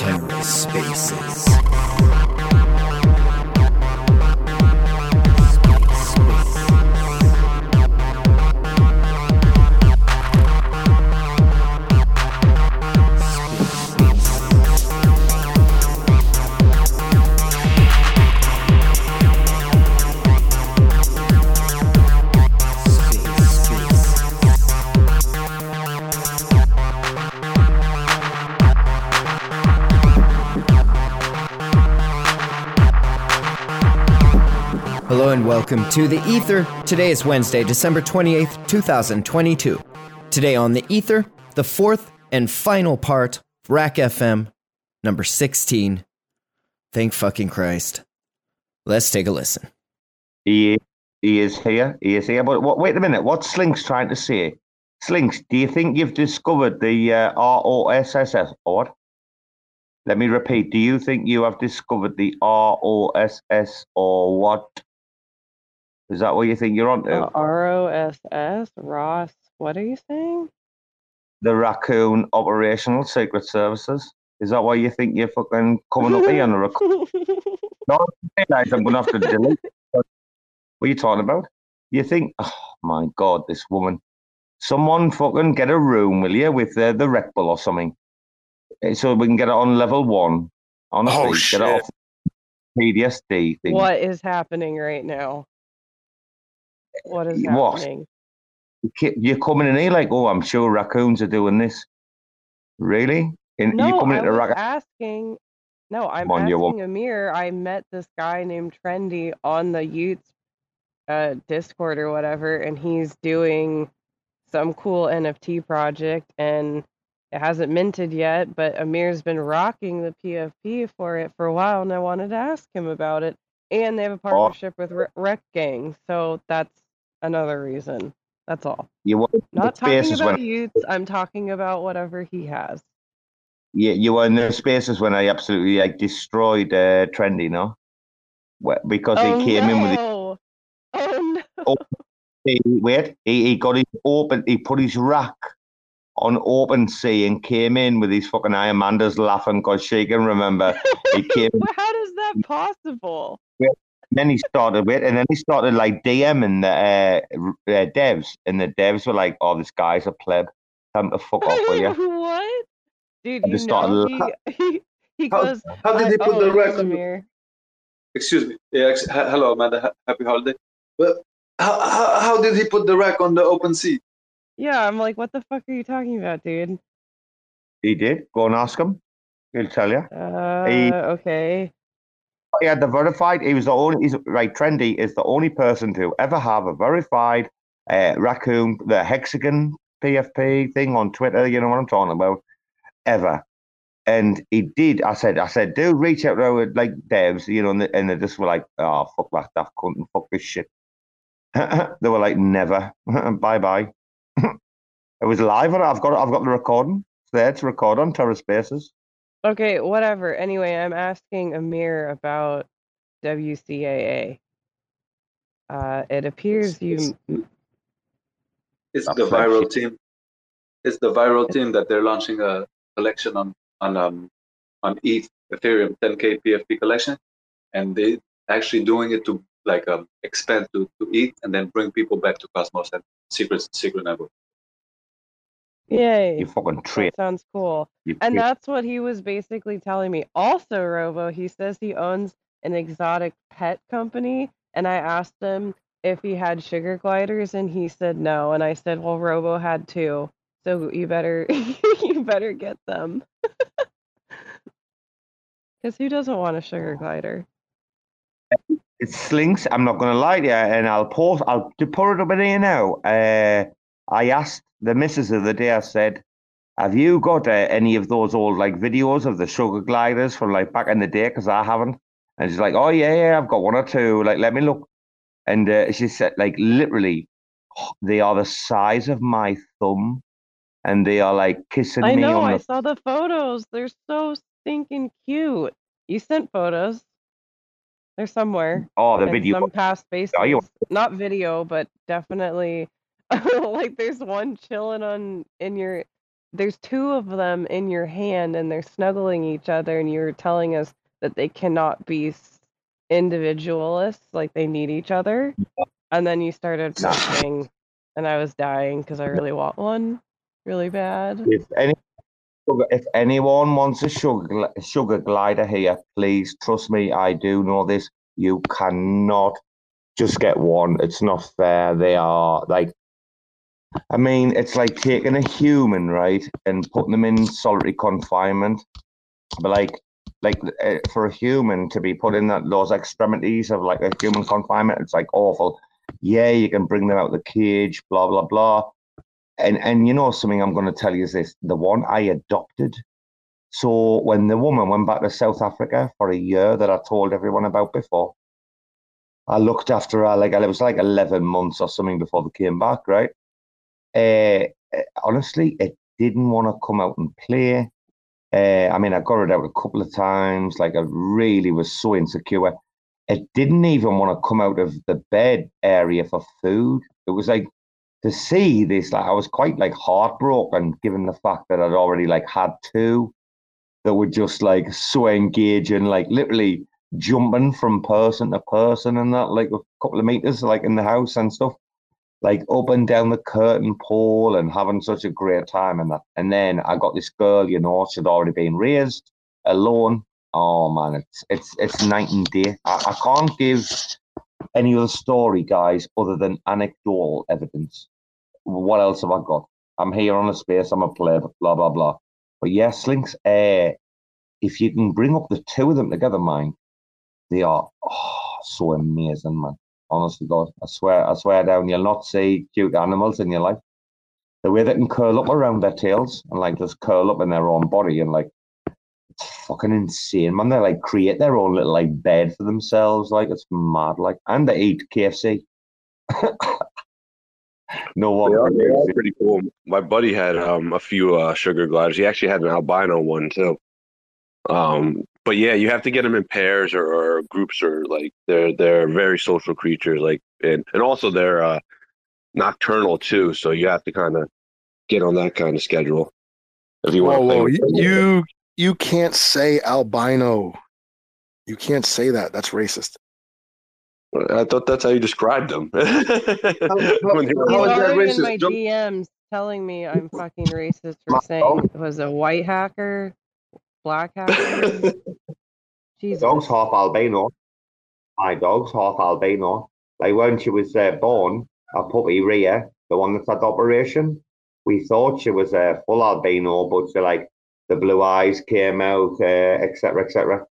Terra Spaces. And welcome to The Ether. Today is Wednesday, December 28th, 2022. Today on The Ether, the fourth and final part, RAC FM, number 16. Thank fucking Christ. Let's take a listen. He he is here. He is here. But what, wait a minute. What's Slinks trying to say? Slinks, do you think you've discovered the uh, or? Let me repeat. Do you think you have discovered the ROSS or what? Is that what you think you're on to? Uh, R-O-S-S, Ross, what are you saying? the Raccoon Operational Secret Services? Is that why you think you're fucking coming up here on a record? No, I'm going to have to delete. What are you talking about? You think, oh my God, this woman. Someone fucking get a room, will you, with uh, the Red Bull or something, Eh, so we can get it on level one. Honestly, Oh, get shit. it off PTSD thing. what is happening right now? What is What? happening? You're coming in here like, oh, I'm sure raccoons are doing this. Really? And No, you coming I into rac- asking. No, I'm Come on, asking Amir. I met this guy named Trendy on the Utes uh, Discord or whatever, and he's doing some cool NFT project, and it hasn't minted yet. But Amir's been rocking the PFP for it for a while, and I wanted to ask him about it. And they have a partnership with Re- Rec Gang, so that's another reason. That's all. you in Not talking spaces about when Utes. I'm talking about whatever he has. Yeah, you were in the spaces when I absolutely like destroyed uh, Trendy, no? Because oh he came in with his, no! Oh no! he, wait, he, he got his open, he put his rack on OpenSea and came in with his fucking eye. Amanda's laughing because she can remember. He came How is that possible? Then he started with, and then he started like DMing the uh, uh, devs, and the devs were like, "Oh, this guy's a pleb. Time to fuck off with you." what? Dude, I you just started know he, he, he How- goes. How did I- they put oh, the it's rack. Excuse me. Yeah, ex- hello, Amanda. Ha- happy holiday. But how, how, how did he put the rack on the OpenSea? Yeah, I'm like, what the fuck are you talking about, dude? He did. Go and ask him. He'll tell you. Uh, He- okay. He had the verified. He was the only. He's right. Trendy is the only person to ever have a verified uh, raccoon, the hexagon PFP thing on Twitter. You know what I'm talking about? Ever. And he did. I said. I said, dude, reach out to our, like devs. You know, and, they, and they just were like, oh fuck that daft cunt and fuck this shit. they were like, never. bye bye. it was live. I've got. I've got the recording. It's there to record on Terra Spaces. Okay, whatever. Anyway, I'm asking Amir about WCAA. Uh, it appears you. It's Oh, the viral team. It's the viral team that they're launching a collection on on um on ETH Ethereum 10k PFP collection, and they actually doing it to like um expand to, to ETH and then bring people back to Cosmos and secret secret network. Yay! You fucking. That sounds cool. You And traitor. that's what he was basically telling me. Also, Robo, he says he owns an exotic pet company, and I asked him if he had sugar gliders, and he said no. And I said, well, Robo had two, so you better you better get them. Because who doesn't want a sugar glider? It Slinks. I'm not going to lie to you, and I'll post. I'll to put it up in here now. Uh, I asked the missus of the other day. I said, "Have you got uh, any of those old like videos of the sugar gliders from like back in the day? Because I haven't." And she's like, "Oh yeah, yeah, I've got one or two. Like, let me look." And uh, she said, like, literally, they are the size of my thumb, and they are like kissing I me know. on I the. saw the photos. They're so stinking cute. You sent photos. They're somewhere. Oh, the video. some past you- Not video, but definitely like there's one chilling on in your there's two of them in your hand and they're snuggling each other and you're telling us that they cannot be individualists like they need each other. And then you started talking and i was dying because i really want one really bad. If any if anyone wants a sugar sugar glider here please trust me i do know this. You cannot just get one. It's not fair. They are like I mean, it's like taking a human, right, and putting them in solitary confinement. But like, like uh, for a human to be put in that those extremities of like a human confinement, it's like awful. Yeah, you can bring them out of the cage, blah blah blah. And and you know something I'm going to tell you is this: the one I adopted. So when the woman went back to South Africa for a year that I told everyone about before, I looked after her like it was like 11 months or something before they came back, right? Uh, honestly, it didn't want to come out and play. Uh, I mean, I got it out a couple of times. Like, I really was so insecure. It didn't even want to come out of the bed area for food. It was like to see this. Like, I was quite like heartbroken, given the fact that I'd already like had two that were just like so engaging, like literally jumping from person to person and that, like a couple of meters, like in the house and stuff like up and down the curtain pole and having such a great time and that. And then I got this girl, you know, she'd already been raised alone. Oh man, it's it's it's night and day. I, I can't give any other story, guys, other than anecdotal evidence. What else have I got? I'm here on a space, I'm a player, blah blah blah. But yes, Slinks, uh, if you can bring up the two of them together, mind, they are oh, so amazing, man. Honestly, God, I swear, I swear down, you'll not see cute animals in your life. The way they can curl up around their tails and like just curl up in their own body and like it's fucking insane, man. They like create their own little like bed for themselves, like it's mad, like and they eat KFC. no one. They are, they pretty cool. My buddy had um, a few uh, sugar gliders. He actually had an albino one too. Um, but yeah, you have to get them in pairs or, or, groups or like they're they're very social creatures. Like and and also they're uh, nocturnal too, so you have to kind of get on that kind of schedule if you want. Whoa, you, you you can't say albino. You can't say that. That's racist. I thought that's how you described them. He's already in my DMs telling me I'm fucking racist for saying it was a white hacker black. Jesus. Dog's half albino. My dog's half albino. Like when she was uh, born, a puppy Rhea, the one that's had the operation, we thought she was a uh, full albino, but she, like the blue eyes came out, etc., uh, etc.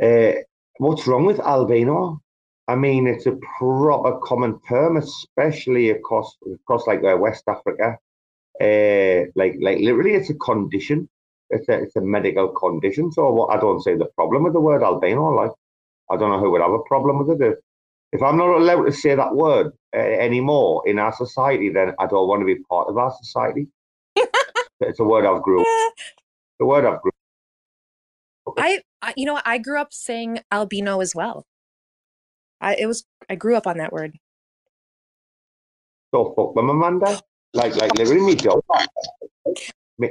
Et uh, what's wrong with albino? I mean, it's a proper common term, especially across across like uh, West Africa. Uh, like like literally, it's a condition it's a, it's a medical condition. So I don't say the problem with the word albino. Like I don't know who would have a problem with it. If, if I'm not allowed to say that word uh, anymore in our society, then I don't want to be part of our society. it's a word I've grew. Up. The word I've grew. I, I, you know, I grew up saying albino as well. I it was I grew up on that word. So fuck them, Amanda. Like like literally me dog.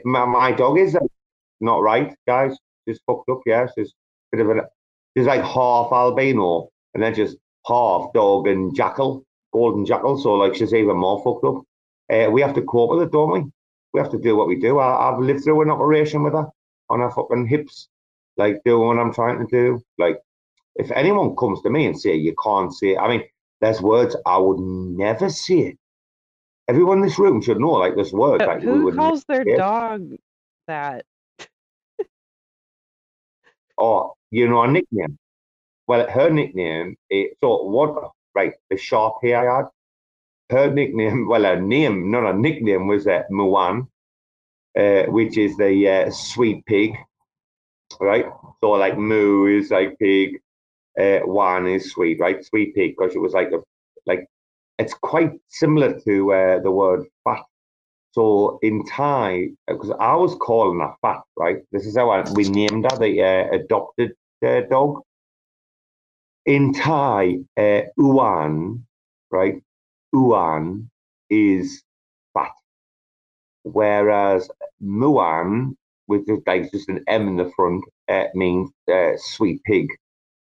My, my dog is not right, guys. Just fucked up, yeah. She's bit of a she's like half albino and then just half dog and jackal, golden jackal. So like she's even more fucked up. Uh, we have to cope with it, don't we? We have to do what we do. I, have lived through an operation with her on her fucking hips, like doing what I'm trying to do. Like, if anyone comes to me and say you can't say, it, I mean, there's words I would never say. Everyone in this room should know, like this word. Like, who calls their dog that? Oh, you know, a nickname. Well, her nickname, is, so what, right, the sharp hair I had, her nickname, well, her name, not a nickname, was uh, Muan, uh, which is the uh, sweet pig, right? So, like, Moo is like pig, uh, Wan is sweet, right? Sweet pig, because it was like a, like, it's quite similar to uh, the word fat so in Thai, because I was calling her fat, right? This is how I, we named her, the uh, adopted uh, dog. In Thai, uh, Uan, right? Uan is fat, whereas Muan, with like just an M in the front, uh, means uh, sweet pig.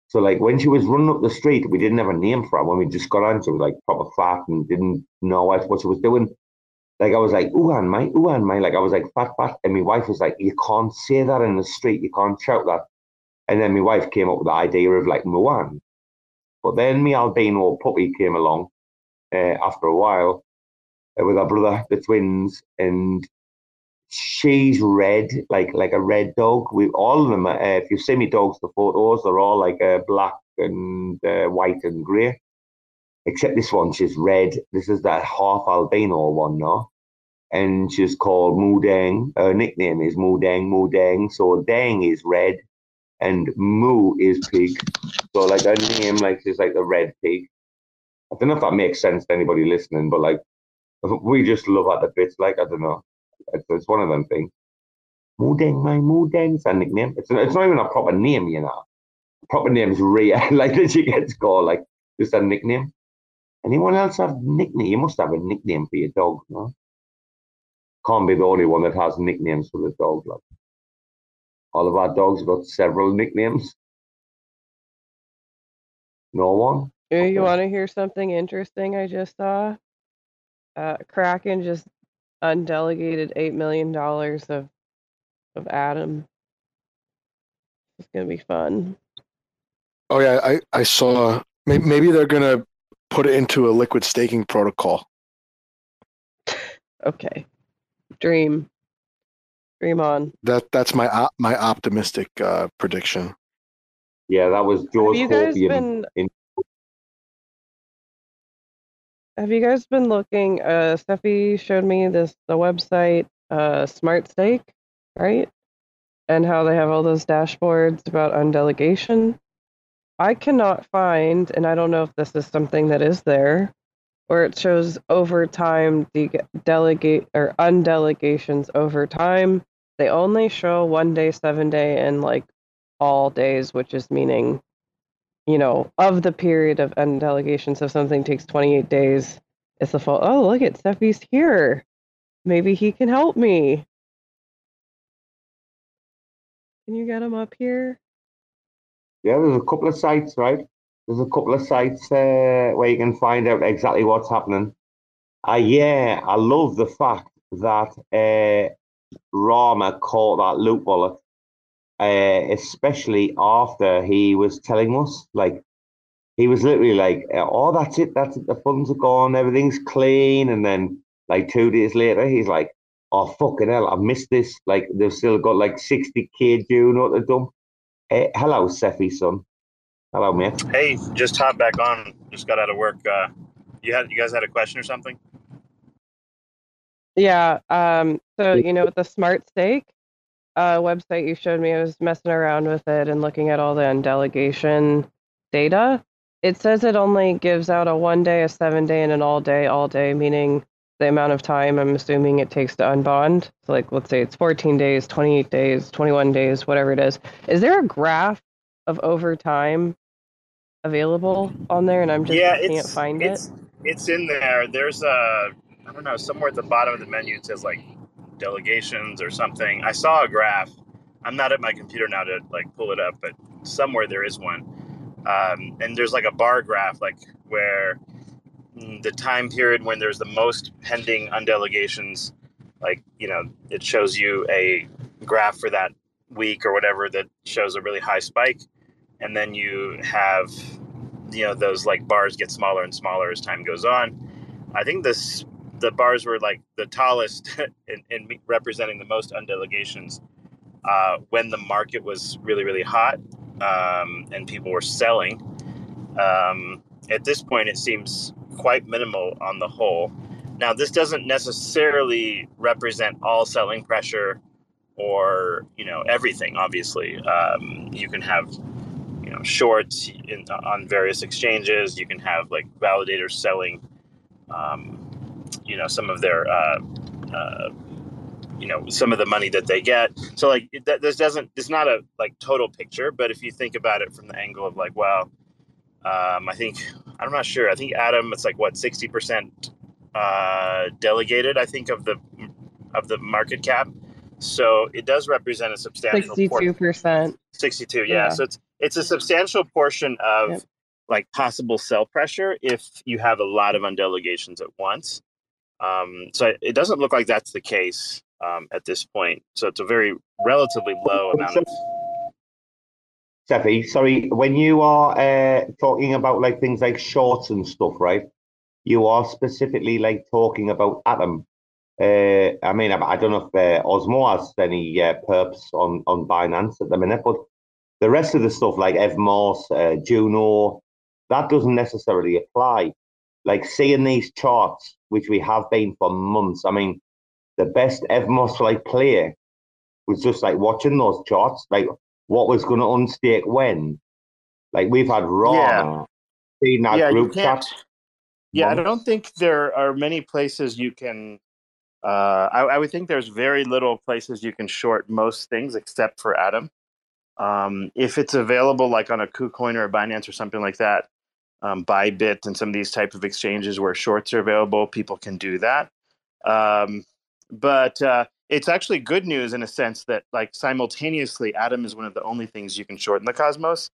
So like when she was running up the street, we didn't have a name for her. When we just got on, she was like proper fat and didn't know what, what she was doing. Like I was like, Uan, my, Uan, my. Like I was like fat, fat. And my wife was like, you can't say that in the street. You can't shout that. And then my wife came up with the idea of like Muan. But then me albino puppy came along uh, after a while uh, with our brother, the twins, and she's red, like like a red dog. We all of them. Uh, if you see me dogs, the photos, they're all like uh, black and uh, white and grey. Except this one, she's red. This is that half albino one, no? And she's called Moodang. Her nickname is Moodang Moodang. So Dang is red, and Moo is pig. So like her name, like she's like the red pig. I don't know if that makes sense to anybody listening, but like we just love at the bits. Like I don't know, it's, it's one of them things. Moodang, my Moodang, it's a nickname. It's it's not even a proper name, you know. Proper name's Rhea, like that she gets called, like just a nickname. Anyone else have nickname? You must have a nickname for your dog, no? Can't be the only one that has nicknames for the dog. Like all of our dogs got several nicknames. No one. You Okay. want to hear something interesting I just saw? Uh, Kraken just undelegated eight million dollars of of Atom. It's gonna be fun. Oh yeah, I I saw. Maybe they're gonna put it into a liquid staking protocol. Okay, dream, dream on. That that's my op- my optimistic uh, prediction. Yeah, that was George Have George you guys Hopium. been? in- Have you guys been looking? Uh, Steffi showed me this the website, uh, Smart Stake, right? And how they have all those dashboards about undelegation. I cannot find, and I don't know if this is something that is there, where it shows over time de- delegate or undelegations over time. They only show one day, seven day, and like all days, which is meaning you know, of the period of undelegation. So if something takes 28 days, it's the fault. Oh, look at Steffi's here. Maybe he can help me. Can you get him up here? Yeah, there's a couple of sites, right? There's a couple of sites uh, where you can find out exactly what's happening. Uh, yeah, I love the fact that uh, Rama caught that loop bullet, uh, especially after he was telling us, like, he was literally like, "Oh, that's it, that's it. The funds are gone, everything's clean." And then, like two days later, he's like, "Oh fucking hell, I missed this. Like, they've still got like sixty k due not to dump." Uh, hello, Cephii, son. Hello, mate. Hey, just hopped back on. Just got out of work. Uh, you had you guys had a question or something? Yeah. Um. So you know, with the Smart Stake uh, website you showed me, I was messing around with it and looking at all the undelegation data. It says it only gives out a one day, a seven day, and an all day, all day, meaning the amount of time I'm assuming it takes to unbond. So, like, let's say it's 14 days, 28 days, 21 days, whatever it is. Is there a graph of over time available on there? And I'm just yeah, can't it's find it. it's it's in there. There's a I don't know somewhere at the bottom of the menu it says like delegations or something. I saw a graph. I'm not at my computer now to like pull it up, but somewhere there is one. Um, and there's like a bar graph, like where the time period when there's the most pending undelegations, like you know, it shows you a graph for that week or whatever that shows a really high spike, and then you have you know those like bars get smaller and smaller as time goes on. I think this the bars were like the tallest in, in representing the most undelegations uh, when the market was really really hot um, and people were selling. Um, at this point, it seems quite minimal on the whole. Now, this doesn't necessarily represent all selling pressure or you know everything. Obviously, um, you can have you know shorts in, on various exchanges. You can have like validators selling, um, you know, some of their, uh, uh, you know, some of the money that they get. So like this doesn't, it's not a like total picture, but if you think about it from the angle of like, well, um, I think I'm not sure. I think Atom, it's like what sixty percent uh, delegated, I think, of the of the market cap. So it does represent a substantial Sixty-two percent. 62 yeah. Yeah. so it's it's a substantial portion of Yep. like possible sell pressure if you have a lot of undelegations at once um, so it- it doesn't look like that's the case um, at this point so it's a very relatively low amount of Steffi, sorry, when you are uh, talking about like things like shorts and stuff, right? You are specifically like talking about Atom. Uh, I mean, I, I don't know if uh, Osmo has any uh, perps on on Binance at the minute, but the rest of the stuff like Evmos, uh, Juno, that doesn't necessarily apply. Like seeing these charts, which we have been for months. I mean, the best Evmos like player was just like watching those charts, like what was going to unstake when. Like we've had raw, Yeah. seen that yeah group chat. yeah i don't think there are many places you can uh, I, I would think there's very little places you can short most things except for atom um, if it's available like on a KuCoin or a Binance or something like that, um, Bybit and some of these type of exchanges where shorts are available, people can do that. Um, but uh, it's actually good news in a sense that like simultaneously, Atom is one of the only things you can short in the Cosmos,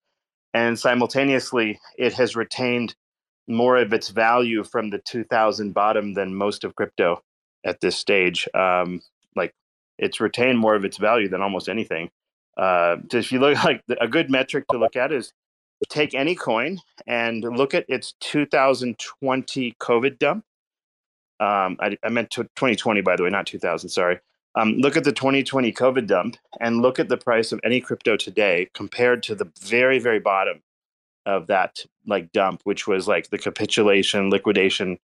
and simultaneously, it has retained more of its value from the 2000 bottom than most of crypto at this stage. Um, like it's retained more of its value than almost anything. Uh, so if you look like a good metric to look at is take any coin and look at its 2020 COVID dump. Um, I, I meant to 2020, by the way, not 2000. Sorry. Um, look at the 2020 COVID dump and look at the price of any crypto today compared to the very, very bottom of that like dump, which was like the capitulation, liquidation,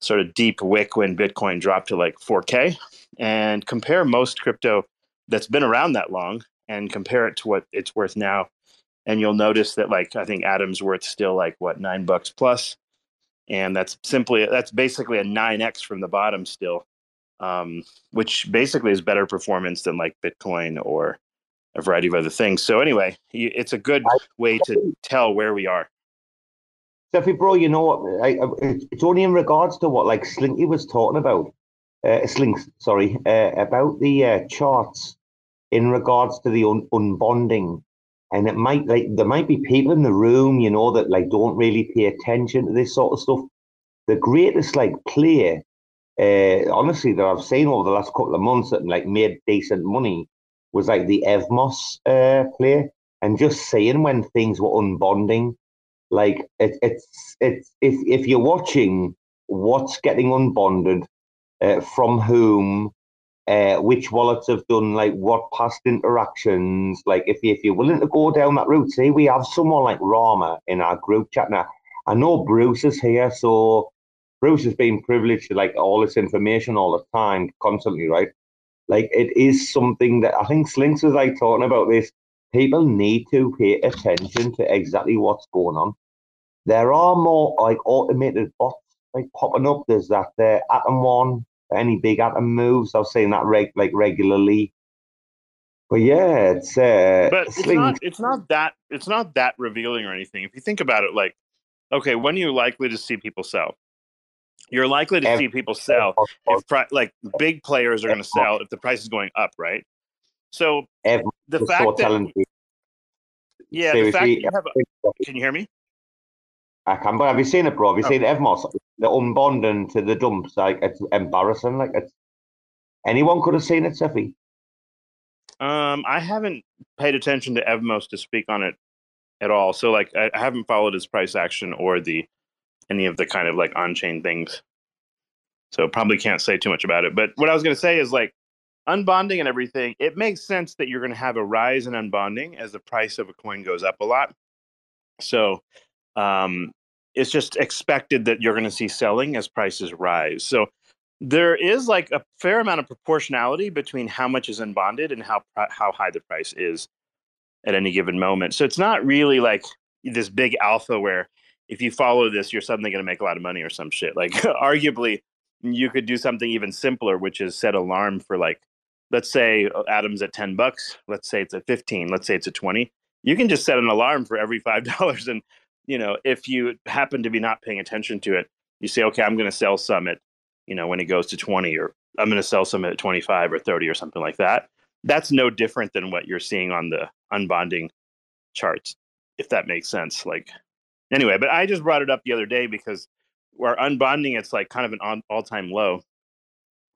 sort of deep wick when Bitcoin dropped to like 4K. And compare most crypto that's been around that long and compare it to what it's worth now. And you'll notice that like i think atom's worth still like what nine bucks plus? And that's simply that's basically a 9x from the bottom still um, which basically is better performance than like bitcoin or a variety of other things so anyway it's a good way to tell where we are Steffi, bro, you know what? I, I, it's only in regards to what like Slinky was talking about. Uh, Slinks, sorry, uh, about the uh, charts in regards to the un- unbonding. And it might like there might be people in the room, you know, that like don't really pay attention to this sort of stuff. The greatest like player, uh, honestly, that I've seen over the last couple of months that like made decent money was like the Evmos uh, player, and just seeing when things were unbonding like it, it's it's if if you're watching what's getting unbonded uh, from whom uh, which wallets have done like what past interactions like if, you, if you're willing to go down that route see we have someone like rama in our group chat now. I know bruce is here so bruce has been privileged to like all this information all the time constantly right like it is something that i think slinks was like talking about this people need to pay attention to exactly what's going on there are more like automated bots like popping up. There's that uh, Atom one, any big Atom moves. I've seen that reg- like regularly. But yeah, it's uh, but it's not it's not that it's not that revealing or anything if you think about it like okay when are you likely to see people sell you're likely to Ev- see people sell if pri- like big players are going to sell if the price is going up right so the so fact that talented. yeah the fact you have can you hear me I can, but have you seen it, bro? Have you Oh. seen Evmos? The unbonding to the dumps, like it's embarrassing. Like it's anyone could have seen it, Cephii. Um, I haven't paid attention to Evmos to speak on it at all. So like I, I haven't followed his price action or the any of the kind of like on-chain things. So probably can't say too much about it. But what I was going to say is like unbonding and everything. It makes sense that you're going to have a rise in unbonding as the price of a coin goes up a lot. So um, it's just expected that you're going to see selling as prices rise. So there is like a fair amount of proportionality between how much is unbonded and how how high the price is at any given moment. So it's not really like this big alpha where if you follow this, you're suddenly going to make a lot of money or some shit. Like arguably, you could do something even simpler, which is set alarm for like, let's say uh, Atom's at ten bucks. Let's say it's at fifteen. Let's say it's at twenty. You can just set an alarm for every five dollars, and you know if you happen to be not paying attention to it, you say, okay, I'm going to sell some at you know, when it goes to 20 or I'm going to sell some at 25 or 30 or something like that. That's no different than what you're seeing on the unbonding charts, if that makes sense. Like, anyway, but I just brought it up the other day because we're unbonding, it's like kind of an all time low,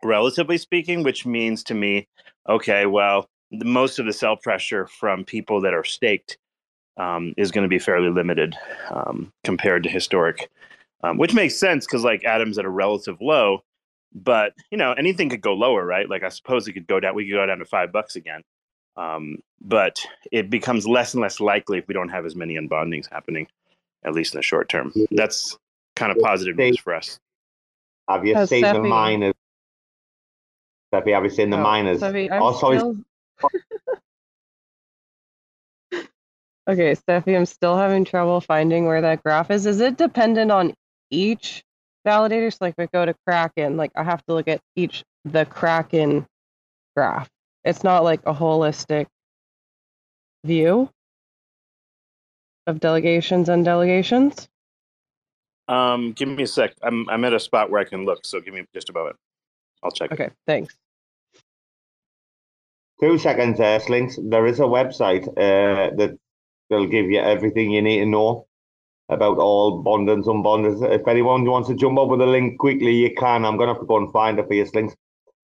relatively speaking, which means to me, okay, well, the, most of the sell pressure from people that are staked um, is going to be fairly limited um, compared to historic, um, which makes sense because like Atom's at a relative low, but you know anything could go lower, right? Like I suppose it could go down. We could go down to five bucks again, um, but it becomes less and less likely if we don't have as many unbondings happening, at least in the short term. That's kind of positive news for us. Have you Has seen the Steffi- miners? Steffi, have you seen the Oh, miners? Steffi, I'm Oh, sorry. still- okay, Steffi, I'm still having trouble finding where that graph is. Is it dependent on each validator? So, like, if I go to Kraken, like, I have to look at each the Kraken graph. It's not like a holistic view of delegations and delegations. Um, give me a sec. I'm I'm at a spot where I can look, so give me just a moment. I'll check. Okay, thanks. Two seconds, there, Slinks. There is a website uh, that will give you everything you need to know about all bond and unbonders. If anyone wants to jump up with a link quickly, you can. I'm gonna have to go and find it for you, Slinks.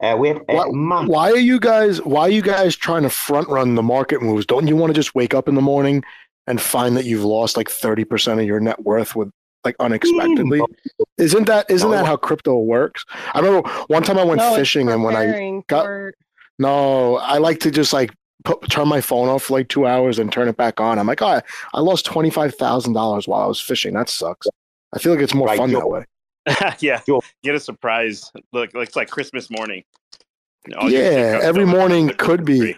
Uh, wait, uh, What- Why are you guys? Why are you guys trying to front run the market moves? Don't you want to just wake up in the morning and find that you've lost like thirty percent of your net worth with like unexpectedly? Isn't that isn't that how crypto works? I remember one time I went No, fishing and when I got- for- no, I like to just like put, turn my phone off for like two hours and turn it back on. I'm like, oh, I, I lost twenty five thousand dollars while I was fishing. That sucks. I feel like it's more Right, fun that way. yeah, Sure. get a surprise. Look, it's like Christmas morning. All your Yeah, every morning could be.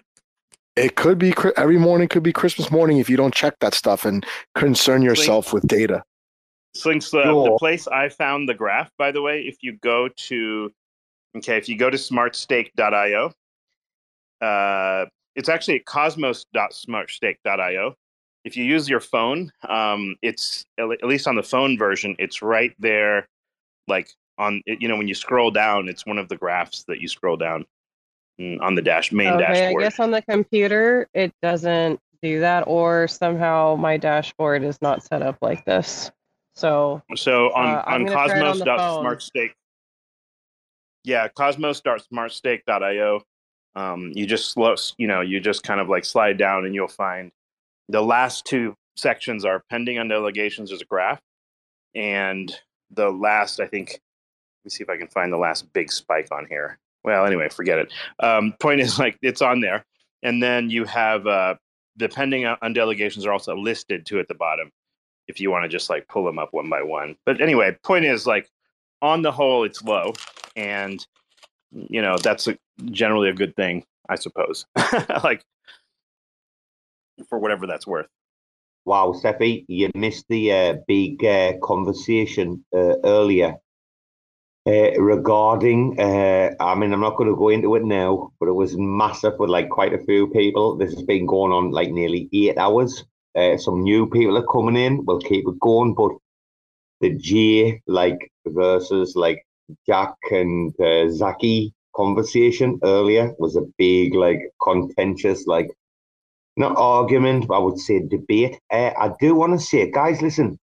It could be every morning could be Christmas morning if you don't check that stuff and concern yourself with data. Slinks, the, the place I found the graph, by the way, if you go to, okay, if you go to smartstake.io, uh, it's actually at cosmos.smartstake.io. If you use your phone, um, it's at least on the phone version, it's right there, like on, you know, when you scroll down, it's one of the graphs that you scroll down on the dash main okay, dashboard. I guess on the computer it doesn't do that, or somehow my dashboard is not set up like this. So So on Uh, on gonna try it on the phone. cosmos.smartstake. Yeah, cosmos.smartstake.io. Um, you just slow, you know, you just kind of like slide down and you'll find the last two sections are pending on delegations as a graph. And the last, I think, let me see if I can find the last big spike on here. Well, anyway, forget it. Um, point is like it's on there. And then you have uh, the pending on delegations are also listed too at the bottom if you want to just like pull them up one by one. But anyway, point is like on the whole, it's low, and you know that's a, generally a good thing, I suppose. like for whatever that's worth. Wow, Steffi, you missed the uh, big uh, conversation uh, earlier uh, regarding. Uh, I mean, I'm not going to go into it now, but it was massive with like quite a few people. This has been going on like nearly eight hours. Uh, some new people are coming in. We'll keep it going, but the J like versus like Jack and uh, Zaki conversation earlier was a big like contentious like not argument, but I would say debate. Uh, I do want to say, guys, listen,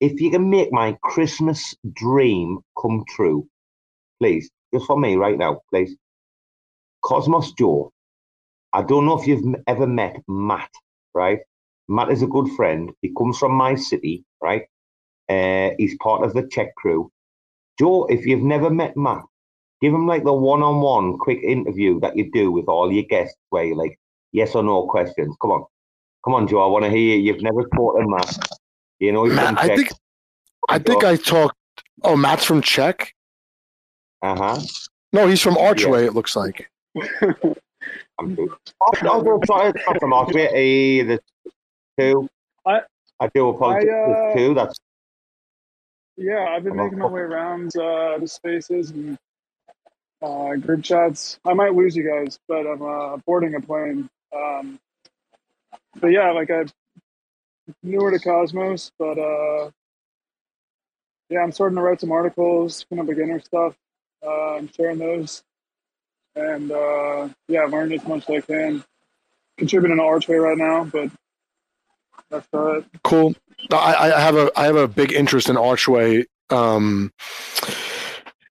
if you can make my Christmas dream come true, please, just for me right now, please. Cosmos Joe, I don't know if you've ever met Matt, right? Matt is a good friend. He comes from my city, right? Uh, he's part of the Czech crew. Joe, if you've never met Matt, give him like the one on one quick interview that you do with all your guests where you're like, yes or no questions. Come on. Come on, Joe. I want to hear you. You've never taught him Matt. You know, he's from Matt, I think I think I talked. Oh, Matt's from Czech. Uh huh. No, he's from Archway. It looks like. I'm good. Oh, no, no, sorry, it's not from Austria. Eh, the two. I- I do apologize. I, uh, two. That's Yeah, I've been I'm making my way around uh, the spaces and uh, group chats. I might lose you guys, but I'm uh, boarding a plane. Um, but yeah, like I'm newer to Cosmos, but uh, yeah, I'm starting to write some articles, kind of beginner stuff. Uh, I'm sharing those, and uh, yeah, learn as much as I can. Contributing to Archway right now, but that's about it. Cool. I, I have a I have a big interest in Archway um,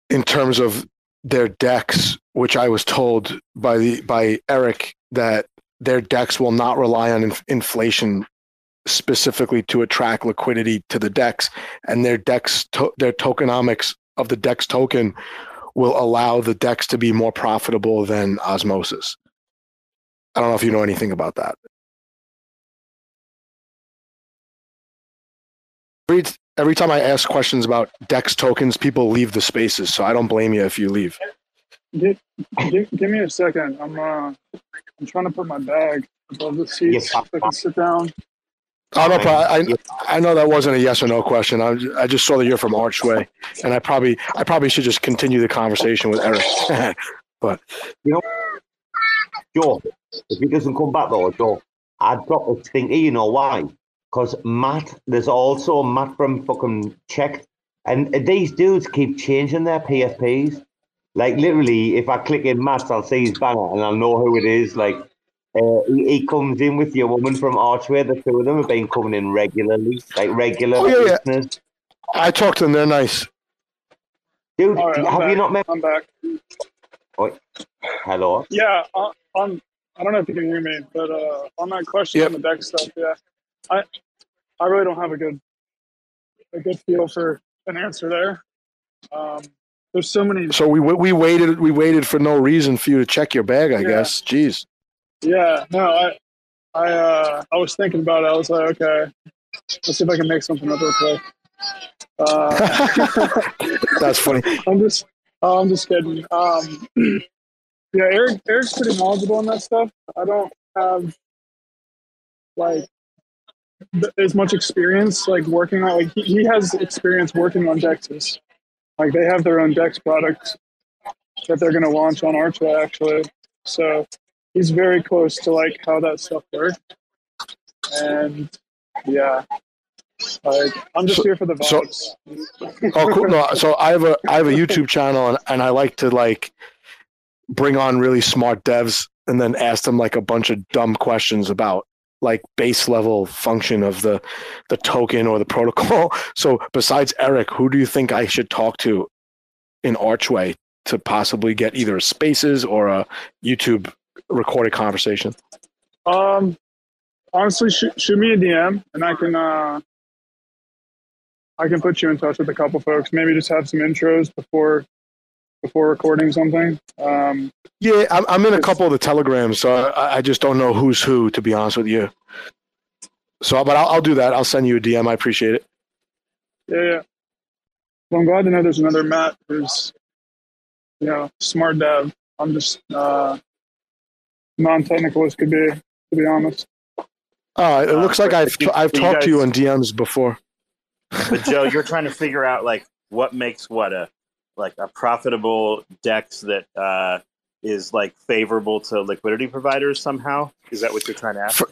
in terms of their DEX, which I was told by the by Eric that their DEX will not rely on inf- inflation specifically to attract liquidity to the DEX, and their DEX to- their tokenomics of the dex token will allow the DEX to be more profitable than osmosis. I don't know if you know anything about that. Every, every time I ask questions about DEX tokens, people leave the spaces. So I don't blame you if you leave. Give, give, give me a second. I'm uh, I'm trying to put my bag above the seats so I can sit down. Oh, no, I, I know that wasn't a yes or no question. I, I just saw that you're from Archway, and I probably I probably should just continue the conversation with Eric. but You know, Joe, if he doesn't come back though, Joe, I'd drop a stinker. You know why? Because Matt, there's also Matt from fucking Czech, and these dudes keep changing their PFPs. Like literally, if I click in Matt, I'll see his banner and I'll know who it is. Like uh, he, he comes in with your woman from Archway. The two of them have been coming in regularly, like regular Oh, yeah, yeah. I talked to them; they're nice. Dude, All right, I'm have back. you not met? I'm back. Hello. Yeah, uh, on. I don't know if you can hear me, but uh, on that question Yep. on the deck stuff, yeah, I I really don't have a good a good feel for an answer there. Um, there's so many. So we we waited we waited for no reason for you to check your bag. I Yeah. guess. Jeez. Yeah, no, I I uh, I was thinking about it. I was like, okay, let's see if I can make something up real quick. Uh, That's funny. I'm just, oh, I'm just kidding. Um, yeah, Eric, Eric's pretty knowledgeable on that stuff. I don't have like th- as much experience like working on like he, he has experience working on Dexes. Like they have their own Dex products that they're going to launch on Archway actually. So he's very close to like how that stuff works. And yeah, like I'm just So- here for the so- Oh, cool. No, so I have a I have a YouTube channel, and, and I like to like bring on really smart devs and then ask them like a bunch of dumb questions about like base level function of the the token or the protocol. So besides Eric, who do you think I should talk to in Archway to possibly get either spaces or a YouTube recorded conversation? Um, honestly, shoot, shoot me a DM, and I can uh, I can put you in touch with a couple folks. Maybe just have some intros before before recording something. Um, Yeah, I'm, I'm in a couple of the telegrams, so I, I just don't know who's who, to be honest with you. So, but I'll, I'll do that. I'll send you a DM. I appreciate it. yeah, yeah. Well, I'm glad to know there's another Matt who's you know smart dev. I'm just uh, non-technical as could be, to be honest. Uh, it Uh, looks like I've you- I've you talked to you guys- on DMs before. But Joe, you're trying to figure out like what makes what a like a profitable dex that uh, is like favorable to liquidity providers somehow. Is that what you're trying to ask? For-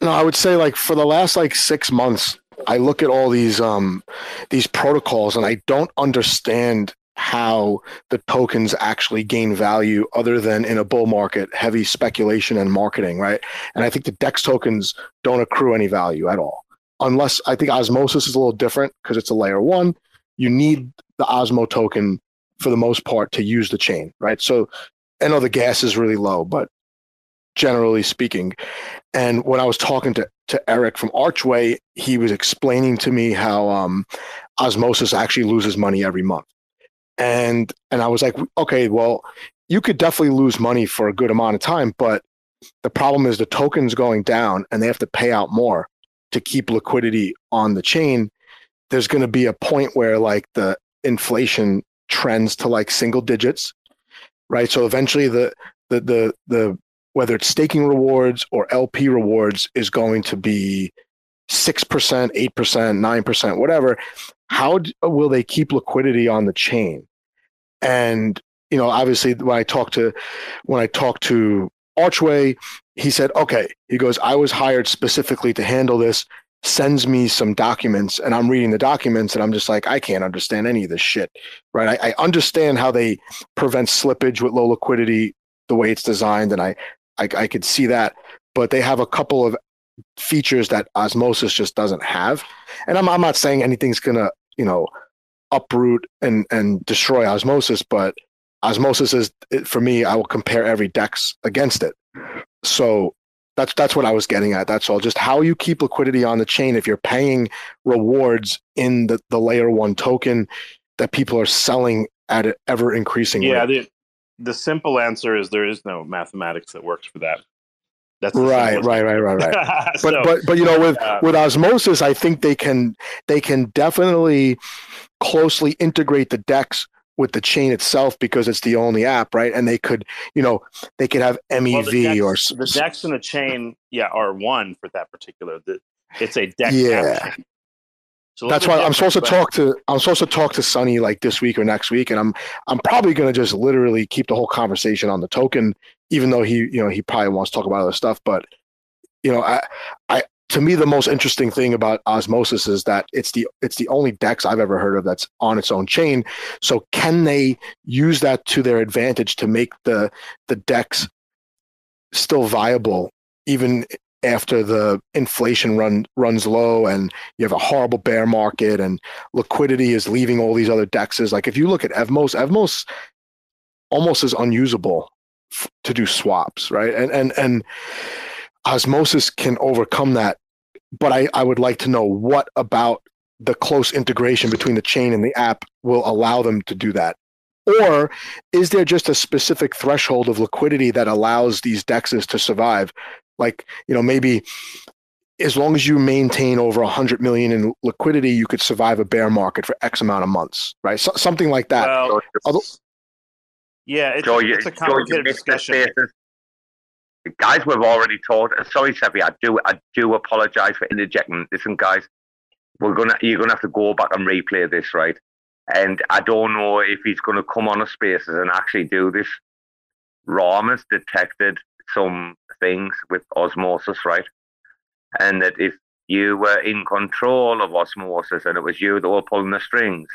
No, I would say like for the last like six months, I look at all these um these protocols and I don't understand how the tokens actually gain value other than in a bull market, heavy speculation and marketing, right? And I think the DEX tokens don't accrue any value at all. Unless I think Osmosis is a little different because it's a layer one. You need the Osmo token for the most part to use the chain, right? So I know the gas is really low, but generally speaking, and when I was talking to, to Eric from Archway, he was explaining to me how um, Osmosis actually loses money every month. And and I was like, okay, well, you could definitely lose money for a good amount of time, but the problem is the token's going down and they have to pay out more to keep liquidity on the chain. There's going to be a point where like the inflation trends to like single digits, right? So eventually the the the the whether it's staking rewards or LP rewards is going to be 6%, 8%, 9%, whatever. How d- will they keep liquidity on the chain? And you know, obviously when I talked to when I talked to Archway, he said, "Okay." He goes, "I was hired specifically to handle this. sends me some documents and I'm reading the documents and I'm just like, I can't understand any of this shit. Right. I, I understand how they prevent slippage with low liquidity the way it's designed, and I, I I could see that. But they have a couple of features that osmosis just doesn't have. And I'm I'm not saying anything's gonna, you know, uproot and and destroy osmosis, but osmosis is for me, I will compare every dex against it. So that's that's what I was getting at. That's all. Just how you keep liquidity on the chain if you're paying rewards in the, the layer one token that people are selling at an ever increasing Yeah, rate. the, the simple answer is there is no mathematics that works for that. That's Right, right, right, right, right. but So, but but you know with uh, with osmosis i think they can they can definitely closely integrate the DEX with the chain itself because it's the only app right and they could you know they could have mev well, DEX, or the DEX in the chain, yeah, are one for that particular. The, it's a deck. Yeah. It's that's why i'm supposed to talk to i'm supposed to talk to sunny like this week or next week and i'm i'm probably going to just literally keep the whole conversation on the token even though he you know he probably wants to talk about other stuff but you know i i to me the most interesting thing about osmosis is that it's the it's the only dex i've ever heard of that's on its own chain. So can they use that to their advantage to make the the dex still viable even after the inflation run runs low and you have a horrible bear market and liquidity is leaving all these other dexes? Like if you look at evmos evmos almost is unusable f- to do swaps right? And and and osmosis can overcome that but i i would like to know what about the close integration between the chain and the app will allow them to do that? Or is there just a specific threshold of liquidity that allows these dexes to survive? Like you know maybe as long as you maintain over 100 million in liquidity you could survive a bear market for x amount of months right? So, something like that. Well, yeah, it's, Joe, you, it's a Joe, complicated the discussion. Guys, we've already talked. Uh, sorry, Cephii, I do, I do apologize for interjecting. Listen, guys, we're gonna, you're gonna have to go back and replay this, right? And I don't know if he's gonna come on a spaces and actually do this. Ram has detected some things with osmosis, right? And that if you were in control of osmosis and it was you that were pulling the strings,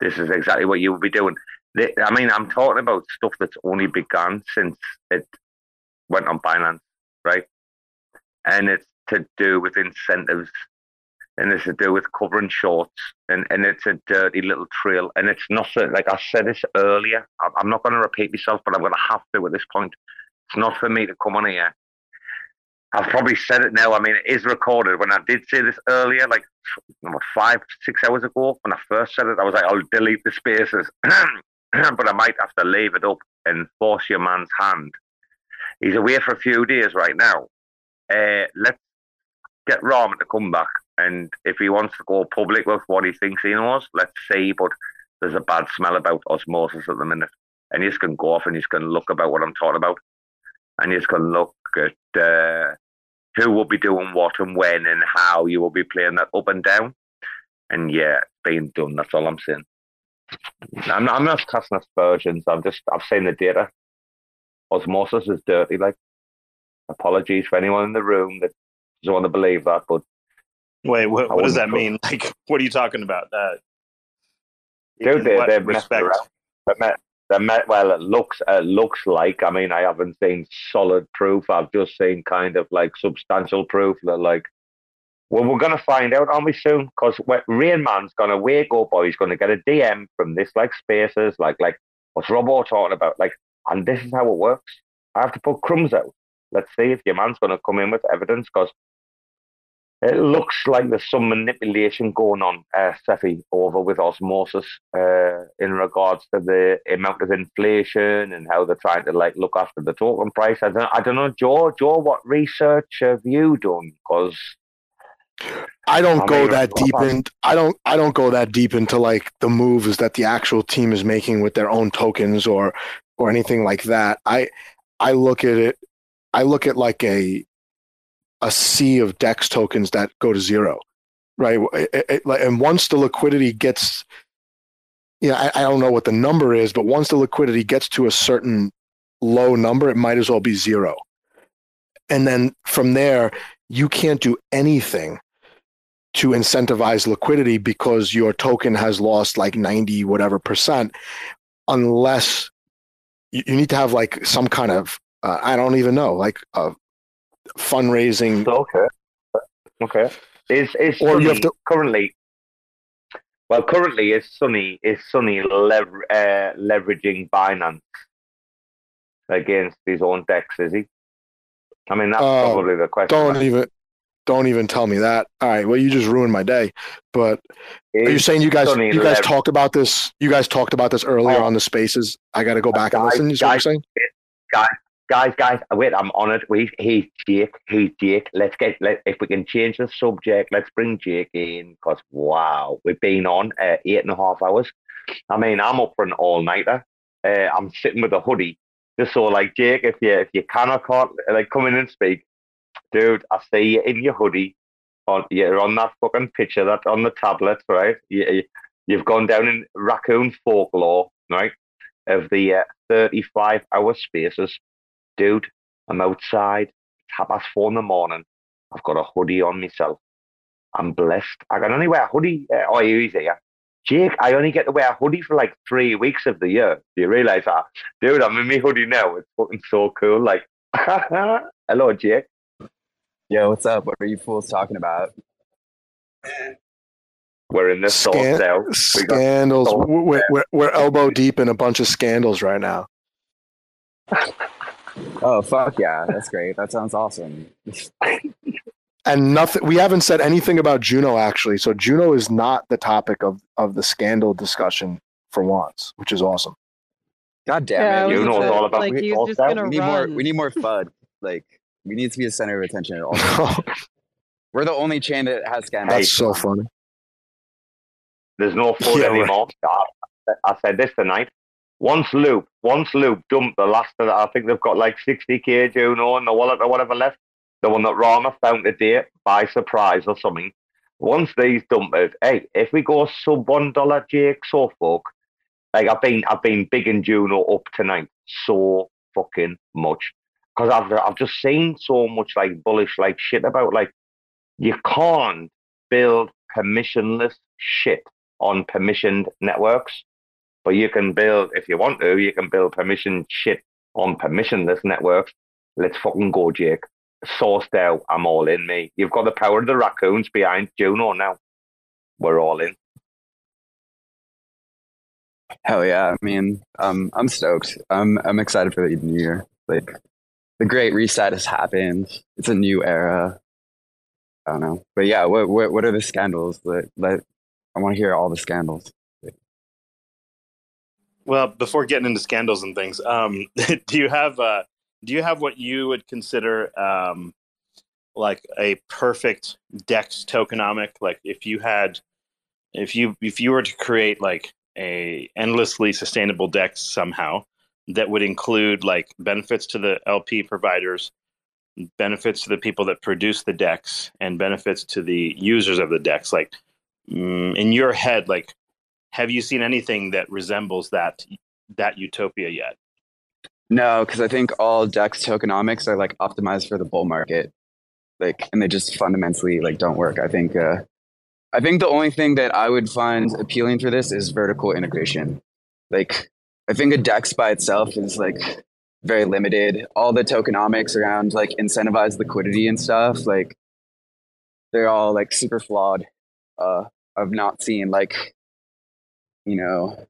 this is exactly what you would be doing. I mean, I'm talking about stuff that's only begun since it went on Binance, right? And it's to do with incentives, and it's to do with covering shorts, and, and it's a dirty little trail. And it's not so, like I said this earlier. I'm not going to repeat myself, but I'm going to have to at this point. It's not for me to come on here. I've probably said it now. I mean, it is recorded. When I did say this earlier, like five, six hours ago, when I first said it, I was like, I'll delete the spaces. but I might have to leave it up and force your man's hand. He's away for a few days right now. Uh, let's get Rahman to come back. And if he wants to go public with what he thinks he knows, let's see. But there's a bad smell about osmosis at the minute. And he's going to go off and he's going to look about what I'm talking about. And he's going to look at uh, who will be doing what and when and how you will be playing that up and down. And yeah, being done. That's all I'm saying. I'm not, I'm not casting aspersions. I'm just I've seen the data. Osmosis is dirty. Like, apologies for anyone in the room that doesn't want to believe that, but Wait, what, what does that mean? Like, what are you talking about? Uh, dude, they they're respect? around. They're they're me- well, it looks it looks like. I mean, I haven't seen solid proof. I've just seen kind of like substantial proof that like. Well, we're gonna find out, aren't we, soon? Because Rain Man's gonna wake up, or he's gonna get a DM from this like spaces, like like what's Robo talking about, like, and this is how it works. I have to put crumbs out. Let's see if your man's gonna come in with evidence, because it looks like there's some manipulation going on, uh, Cephii, over with osmosis uh, in regards to the amount of inflation and how they're trying to like look after the token price. I don't, I don't know, Joe. Joe, what research have you done? Because I don't go that deep in. I don't. I don't go that deep into like the moves that the actual team is making with their own tokens or or anything like that. I I look at it. I look at like a a sea of Dex tokens that go to zero, right? It- it- and once the liquidity gets, yeah, I, I don't know what the number is, but once the liquidity gets to a certain low number, it might as well be zero. And then from there, you can't do anything to incentivize liquidity because your token has lost like 90 whatever percent unless you, you need to have like some kind of uh, i don't even know like a fundraising Okay. Okay. Is is Or you have to- currently? Well, currently is Sunny is Sunny lever, uh, leveraging Binance against his own DEX? Is he? I mean, that's Oh, probably the question. don't even don't even tell me that all right well you just ruined my day but are you saying you guys you guys talked about this you guys talked about this earlier Oh. on the spaces i got to go back and Guys, listen is what you're guys, saying guys, guys, wait, I'm on it. Hey, Jake, hey, Jake, let's get, let, if we can change the subject, let's bring Jake in because wow, we've been on uh, eight and a half hours. I mean, I'm up for an all nighter. Uh, I'm sitting with a hoodie, just so like Jake, if you if you can or can't, like come in and speak, dude. I see you in your hoodie. On you're on that fucking picture that's on the tablet, right? You, you've gone down in raccoon folklore, right? Of the uh, 35 hour spaces dude, I'm outside. It's half past four in the morning. I've got a hoodie on myself. I'm blessed. I can only wear a hoodie. Uh, oh, he's here. Jake, I only get to wear a hoodie for like three weeks of the year. Do you realize that? Dude, I'm in my hoodie now. It's fucking so cool. Like, hello, Jake. Yo, what's up? What are you fools talking about? We're in this Scan- sauce now. We got scandals sauce. we're, we're, we're elbow deep in a bunch of scandals right now Oh, fuck yeah. That's great. That sounds awesome. and nothing we haven't said anything about juno actually so juno is not the topic of of the scandal discussion for once which is awesome God damn Yeah, it. was You know gonna- it's all about like me he's just gonna we need more we need more FUD. Like we need to be the center of attention at all. times. We're the only chain that has scandals. that's so funny There's no fun Yeah, right. anymore. I, I said this tonight. Once Loop, once Loop dumped the last of the, I think they've got like 60k Juno in the wallet or whatever left. The one that Rama found today by surprise or something. Once these dump it, hey, if we go sub one dollar Jake, so fuck. Like I've been, I've been big in Juno up tonight so fucking much because I've, I've just seen so much like bullish like shit about like you can't build permissionless shit on permissioned networks. But you can build, if you want to, you can build permission shit on permissionless networks. Let's fucking go, Jake. Sourced out, I'm all in, me. You've got the power of the raccoons behind Juno now. We're all in. Hell yeah. I mean, um, I'm stoked. I'm I'm excited for the new year. Like the great reset has happened. It's a new era. I don't know. But yeah, what what what are the scandals? Let, let I want to hear all the scandals. Well, before getting into scandals and things, um, do you have uh, do you have what you would consider um, like a perfect Dex tokenomic? Like if you had, if you if you were to create like a endlessly sustainable Dex somehow that would include like benefits to the LP providers, benefits to the people that produce the DEX, and benefits to the users of the DEX. Like mm, in your head, like have you seen anything that resembles that that utopia yet? No, because I think all Dex tokenomics are like optimized for the bull market, like, and they just fundamentally like don't work. I think, uh, I think the only thing that I would find appealing for this is vertical integration. Like, I think a Dex by itself is like very limited. All the tokenomics around like incentivized liquidity and stuff, like, they're all like super flawed. Uh, I've not seen like, you know,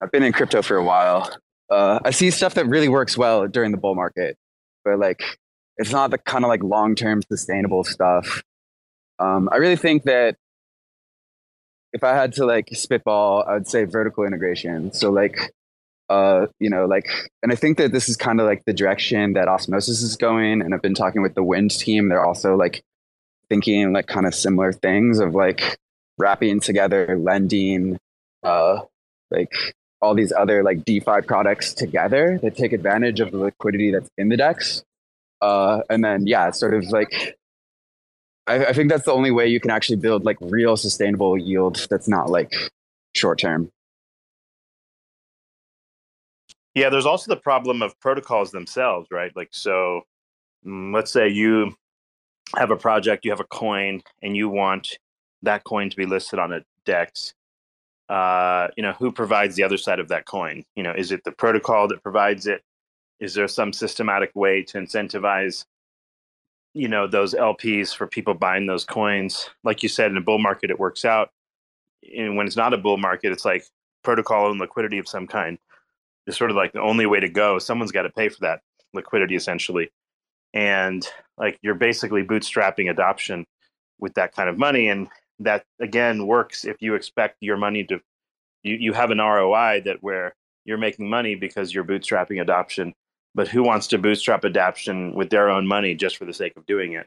I've been in crypto for a while uh, I see stuff that really works well during the bull market, but like it's not the kind of like long term sustainable stuff. Um, I really think that if I had to like spitball, I would say vertical integration. So like, uh, you know, like, and I think that this is kind of like the direction that Osmosis is going. And I've been talking with the Wynd team. They're also like thinking like kind of similar things of like wrapping together lending, uh, like all these other like DeFi products together that take advantage of the liquidity that's in the DEX. Uh, and then, yeah, sort of like, I, I think that's the only way you can actually build like real sustainable yield that's not like short term. Yeah, there's also the problem of protocols themselves, right? Like, so mm, let's say you have a project, you have a coin, and you want that coin to be listed on a DEX, uh, you know, who provides the other side of that coin? You know, is it the protocol that provides it? Is there some systematic way to incentivize, you know, those LPs for people buying those coins? Like you said, in a bull market, it works out. And when it's not a bull market, it's like protocol and liquidity of some kind is sort of like the only way to go. Someone's got to pay for that liquidity essentially. And like you're basically bootstrapping adoption with that kind of money. And that again works if you expect your money to you, you have an ROI that where you're making money because you're bootstrapping adoption. But who wants to bootstrap adoption with their own money just for the sake of doing it?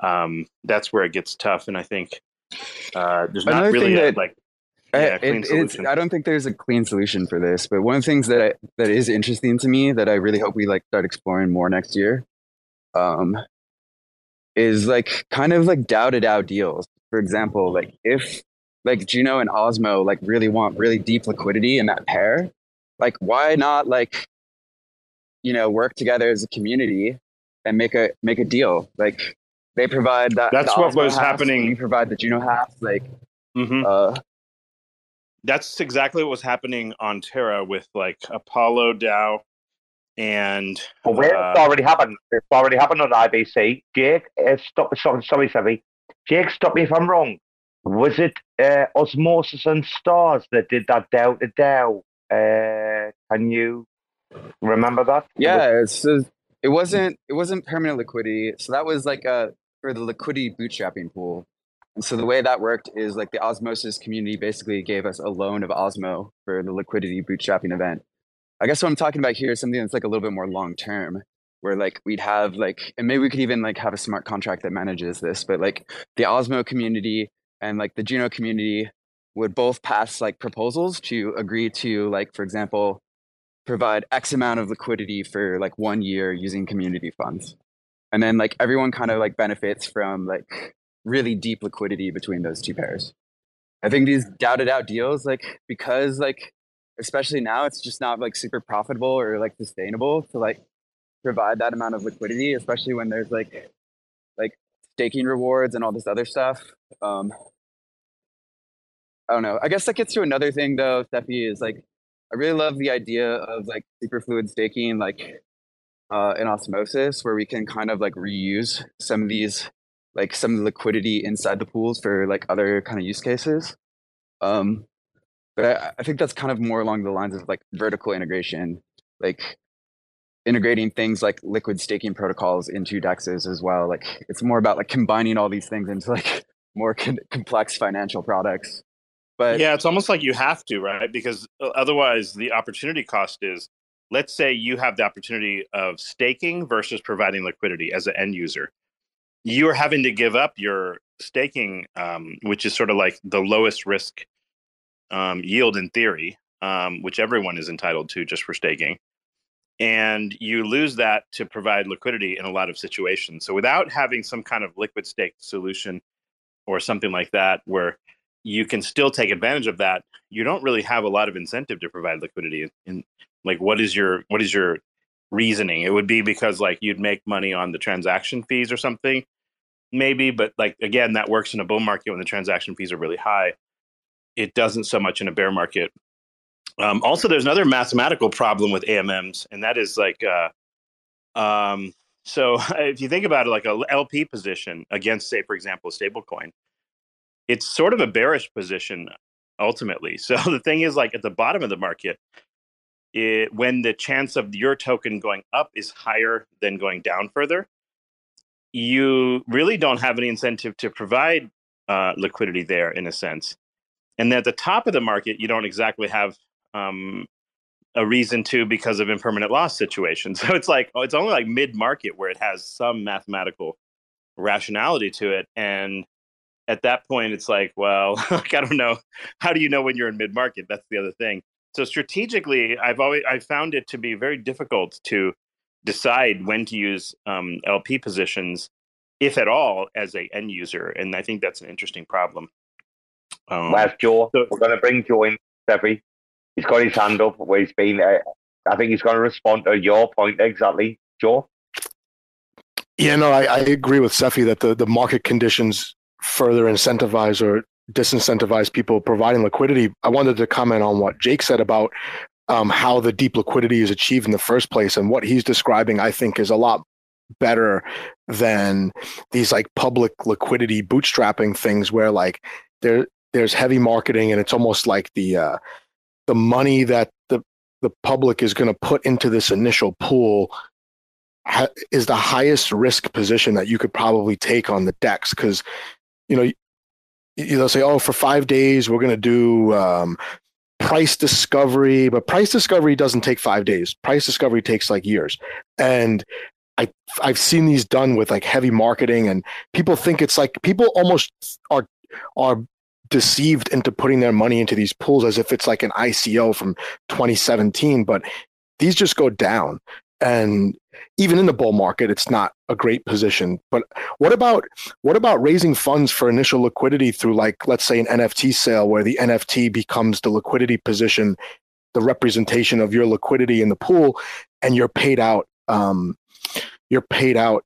Um, that's where it gets tough. And I think uh, there's not really thing a, like I- yeah, clean it- solution. I don't think there's a clean solution for this, but one of the things that I, that is interesting to me that I really hope we like start exploring more next year, um, is like kind of like DAO to DAO deals. For example, like if like Juno and Osmo like really want really deep liquidity in that pair, like why not like you know work together as a community and make a make a deal? Like they provide that. That's what was halves, happening- you provide the Juno half. Like Mhm. uh, that's exactly what was happening on Terra with like Apollo DAO and But where uh, it's already happened. It's already happened on IBC. Jake, uh, stop. Sorry, sorry, Cephii. Jake, stop me if I'm wrong. Was it uh, Osmosis and Stars that did that DAO to DAO? Uh, can you remember that? Yeah, it's it wasn't it wasn't permanent liquidity. So that was like uh for the liquidity bootstrapping pool. And so the way that worked is like the Osmosis community basically gave us a loan of Osmo for the liquidity bootstrapping event. I guess what I'm talking about here is something that's like a little bit more long term, where like we'd have like and maybe we could even like have a smart contract that manages this, but like the Osmo community and like the Juno community would both pass like proposals to agree to like for example provide X amount of liquidity for like one year using community funds. And then like everyone kind of like benefits from like really deep liquidity between those two pairs. I think these DAO to DAO deals, like because like especially now it's just not like super profitable or like sustainable to like provide that amount of liquidity, especially when there's like like staking rewards and all this other stuff. Um I don't know. I guess that gets to another thing though, Cephii, is like I really love the idea of like superfluid staking, like uh, in osmosis, where we can kind of like reuse some of these, like some of the liquidity inside the pools for like other kind of use cases. Um, but I, I think that's kind of more along the lines of like vertical integration, like integrating things like liquid staking protocols into dexes as well. Like it's more about like combining all these things into like more con- complex financial products. But yeah, it's almost like you have to, right? Because uh, otherwise, the opportunity cost is let's say you have the opportunity of staking versus providing liquidity as an end user. You are having to give up your staking, um, which is sort of like the lowest risk um, yield in theory, um, which everyone is entitled to just for staking. And you lose that to provide liquidity in a lot of situations. So without having some kind of liquid stake solution or something like that, where you can still take advantage of that. You don't really have a lot of incentive to provide liquidity and like what is your what is your reasoning? It would be because like you'd make money on the transaction fees or something maybe but like again that works in a bull market when the transaction fees are really high. It doesn't so much in a bear market. Um, also there's another mathematical problem with amms and that is like uh, um, so if you think about it like a lp position against say for example a stable coin it's sort of a bearish position ultimately. So the thing is, like at the bottom of the market, it, when the chance of your token going up is higher than going down further, you really don't have any incentive to provide uh, liquidity there in a sense. And then at the top of the market, you don't exactly have um, a reason to because of impermanent loss situations. So it's like oh, it's only like mid market where it has some mathematical rationality to it, and at that point it's like well like i don't know how do you know when you're in mid market that's the other thing so strategically i've always i found it to be very difficult to decide when to use um, lp positions if at all as a end user and i think that's an interesting problem um, Where's Joe? so- We're going to bring Joe in, Cephii. He's got his hand up where he's been. Uh, I think he's going to respond to your point exactly, Joe. Yeah, no, I, I agree with Cephii that the, the market conditions further incentivize or disincentivize people providing liquidity. I wanted to comment on what Jake said about um, how the deep liquidity is achieved in the first place. And what he's describing, I think, is a lot better than these like public liquidity bootstrapping things where like there there's heavy marketing and it's almost like the uh, the money that the the public is going to put into this initial pool ha- is the highest risk position that you could probably take on the DEX because you know they'll say oh for five days we're going to do um, price discovery but price discovery doesn't take five days. Price discovery takes like years. And I I've seen these done with like heavy marketing and people think it's like people almost are are deceived into putting their money into these pools as if it's like an ICO from 2017 but these just go down and even in the bull market it's not a great position but what about what about raising funds for initial liquidity through like let's say an NFT sale where the NFT becomes the liquidity position the representation of your liquidity in the pool and you're paid out um, you're paid out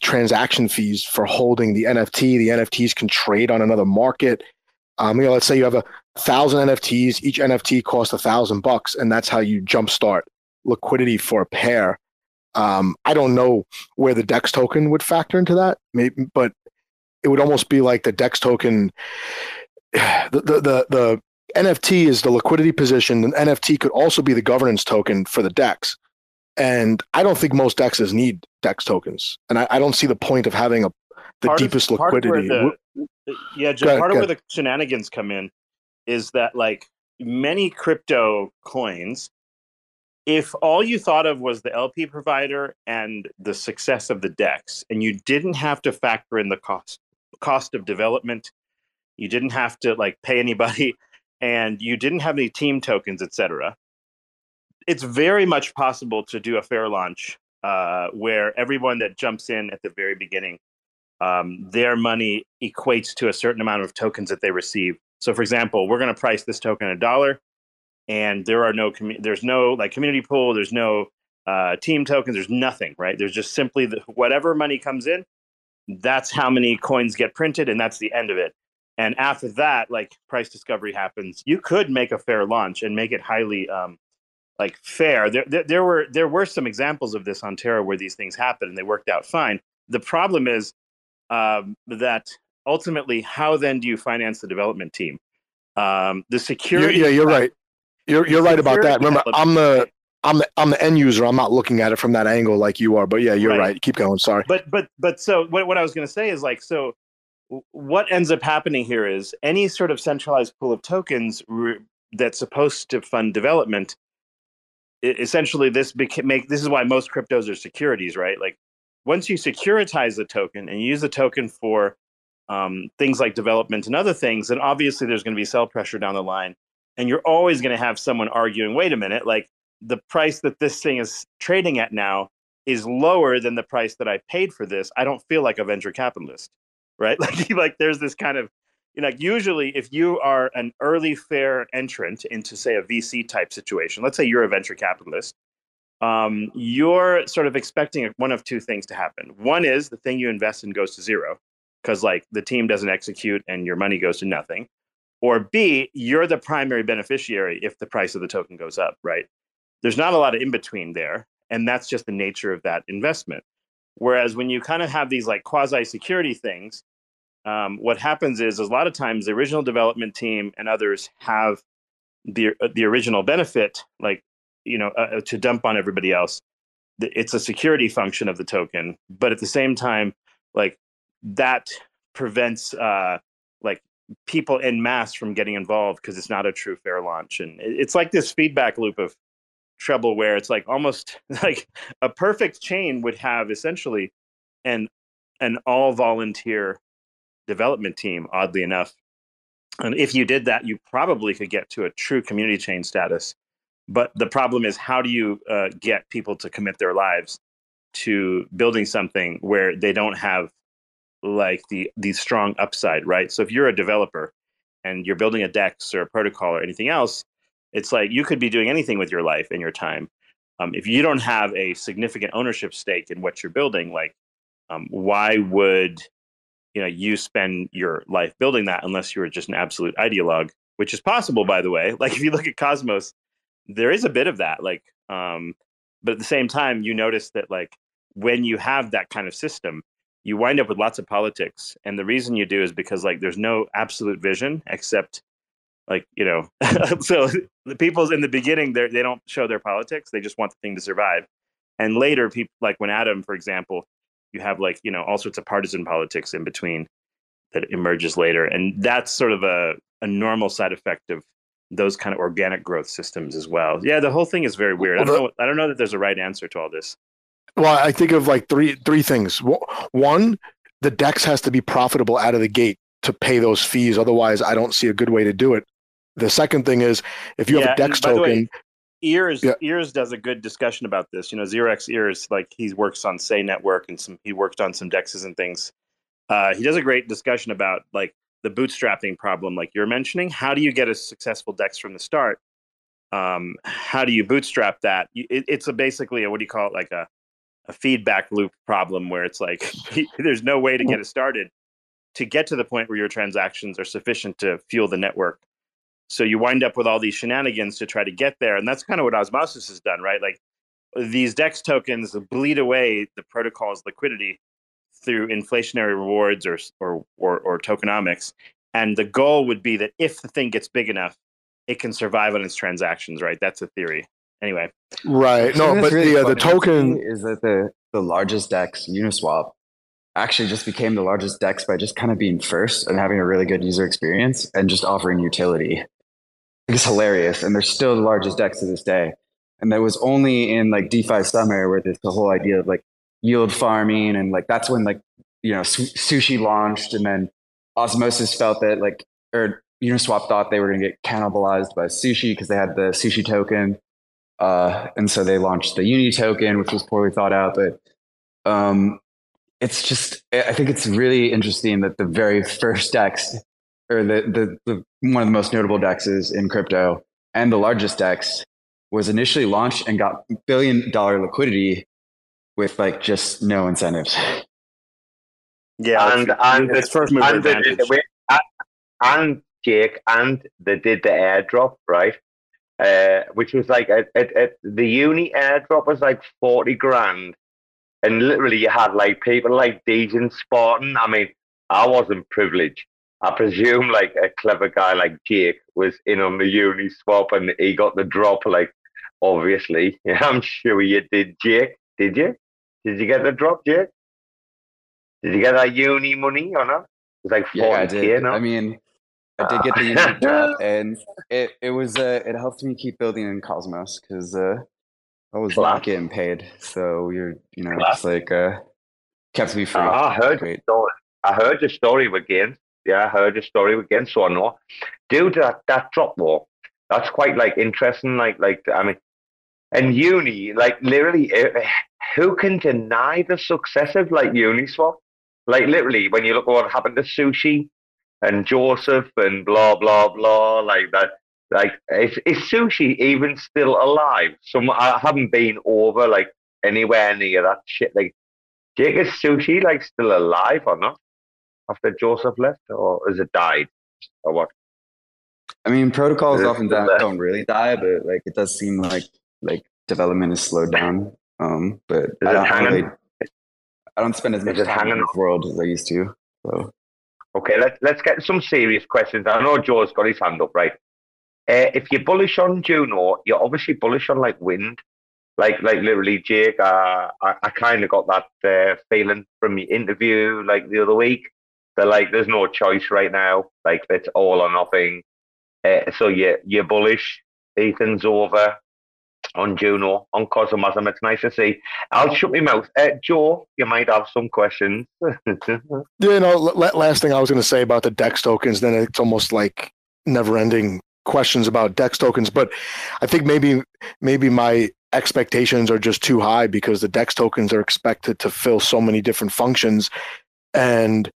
transaction fees for holding the NFT. The NFTs can trade on another market. Um, you know, let's say you have a thousand NFTs. Each NFT costs a thousand bucks, and that's how you jumpstart liquidity for a pair. Um, I don't know where the Dex token would factor into that, maybe, but it would almost be like the Dex token. The, the the the NFT is the liquidity position, and NFT could also be the governance token for the Dex. And I don't think most dexes need dex tokens, and I, I don't see the point of having a the Part deepest of liquidity. the- yeah, ahead, part of where the shenanigans come in is that like many crypto coins, if all you thought of was the LP provider and the success of the DEX, and you didn't have to factor in the cost cost of development, you didn't have to like pay anybody, and you didn't have any team tokens, etc. It's very much possible to do a fair launch uh, where everyone that jumps in at the very beginning um, their money equates to a certain amount of tokens that they receive. So, for example, we're going to price this token a dollar, and there are no commu- there's no like community pool, there's no uh, team tokens, there's nothing, right? There's just simply the, whatever money comes in, that's how many coins get printed, and that's the end of it. And after that, like price discovery happens, you could make a fair launch and make it highly um, like fair. There, there, there were there were some examples of this on Terra where these things happened and they worked out fine. The problem is um, that ultimately, how then do you finance the development team? Um, the security. yeah, you're right. You're you're right about that. Remember, I'm the I'm the I'm the end user. I'm not looking at it from that angle like you are. But yeah, you're Right. right. Keep going. Sorry. But but but so what what I was going to say is like so what ends up happening here is any sort of centralized pool of tokens re- that's supposed to fund development e- essentially this beca- make this is why most cryptos are securities right like once you securitize the token and you use the token for um, things like development and other things then obviously there's going to be sell pressure down the line and you're always going to have someone arguing wait a minute like the price that this thing is trading at now is lower than the price that I paid for this, I don't feel like a venture capitalist, right? Like, like there's this kind of, you know, like usually if you are an early fair entrant into, say, a VC type situation, let's say you're a venture capitalist, um, you're sort of expecting one of two things to happen. One is the thing you invest in goes to zero because, like, the team doesn't execute and your money goes to nothing. Or B, you're the primary beneficiary if the price of the token goes up, right? There's not a lot of in between there and that's just the nature of that investment whereas when you kind of have these like quasi security things um, what happens is, is a lot of times the original development team and others have the uh, the original benefit like you know uh, uh, to dump on everybody else it's a security function of the token but at the same time like that prevents uh like people in mass from getting involved because it's not a true fair launch and it's like this feedback loop of trouble where it's like almost like a perfect chain would have essentially an an all volunteer development team oddly enough. And if you did that you probably could get to a true community chain status. But the problem is how do you uh, get people to commit their lives to building something where they don't have like the the strong upside right so if you're a developer and you're building a dex or a protocol or anything else it's like you could be doing anything with your life and your time um, if you don't have a significant ownership stake in what you're building like Um, why would you know you spend your life building that unless you were just an absolute ideologue, which is possible, by the way. Like if you look at Cosmos, there is a bit of that. Like, um, but at the same time, you notice that like when you have that kind of system, you wind up with lots of politics, and the reason you do is because like there's no absolute vision except like you know so the people's in the beginning they they don't show their politics they just want the thing to survive. And later people like when Atom for example you have like you know all sorts of partisan politics in between that emerges later and that's sort of a, a normal side effect of those kind of organic growth systems as well. Yeah the whole thing is very weird. I don't know i don't know that there's a right answer to all this Well, I think of like three three things. One, the Dex has to be profitable out of the gate to pay those fees. Otherwise, I don't see a good way to do it. The second thing is if you have a Dex way, token, ears Yeah. ears does a good discussion about this you know xerox ears like he works on Sei network and some he worked on some dexes and things uh, he does a great discussion about like the bootstrapping problem like you're mentioning how do you get a successful dex from the start um, how do you bootstrap that it, it's a basically a, what do you call it like a, a feedback loop problem where it's like there's no way to get it started to get to the point where your transactions are sufficient to fuel the network so you wind up with all these shenanigans to try to get there. And that's kind of what Osmosis has done, right? Like these DEX tokens bleed away the protocol's liquidity through inflationary rewards or, or, or, or tokenomics. And the goal would be that if the thing gets big enough, it can survive on its transactions, right? That's a theory. Anyway, right? No, but really the uh, the token. is that the the largest dex Uniswap actually just became the largest dex by just kind of being first and having a really good user experience and just offering utility. It's hilarious, and they're still the largest dex to this day. And that was only in like DeFi summer where there's the whole idea of like yield farming and like that's when like you know su- sushi launched and then osmosis felt that like or uniswap thought they were going to get cannibalized by sushi because they had the sushi token uh, and so they launched the uni token which was poorly thought out but um, it's just i I think it's really interesting that the very first dex or the, the, the one of the most notable dexes in crypto and the largest dex was initially launched and got billion dollar liquidity with like just no incentives yeah, and it's, and it's first mover and advantage. the- and- and Jake and they did the airdrop right, uh, which was like at, at, at the uni airdrop was like forty grand, and literally you had like people like DegenSpartan. I mean, I wasn't privileged. I presume like a clever guy like Jake was in on the Uniswap and he got the drop. Like obviously, I'm sure you did, Jake. Did you? Did you get the drop, Jake? Did you get that uni money or not? It was like yeah i 40k, did no? i mean i did get the uni drop and it, it was uh, it helped me keep building in cosmos because uh, i was not getting paid so you're you know Class. just like uh kept me free Ah, I heard Great. your story. I heard your story with Gaines. Yeah, I heard your story with Gaines, so I know. Dude, that that drop wall, that's quite like interesting. Like, like I mean, and uni, like literally, eh, who can deny the success of like Uniswap? Like literally, when you look at what happened to Sushi and Joseph and blah blah blah, like that. Like, is, is Sushi even still alive? Some I haven't been over like anywhere near that shit. Like, Jake, is Sushi like still alive or not? After Joseph left, or has it died, or what? i mean protocols Is often don't, don't really die but like it does seem like like development is slowed down um but Is i don't really i don't spend as much time in hanging this world as i used to so Okay, let's let's get some serious questions. I know Joe's got his hand up, right? Uh, if you're bullish on Juno, you're obviously bullish on like Wynd, like like literally, Jake. Uh, I I kind of got that uh, feeling from your interview like the other week. That like there's no choice right now. Like it's all or nothing. Uh, so you you're bullish. Ethan's over on Juno on Cosmosm. It's nice to see. I'll shut my mouth. Uh, Joe, you might have some questions. You know, last thing I was going to say about the Dex tokens, then it's almost like never-ending questions about Dex tokens. But I think maybe maybe my expectations are just too high because the Dex tokens are expected to fill so many different functions, and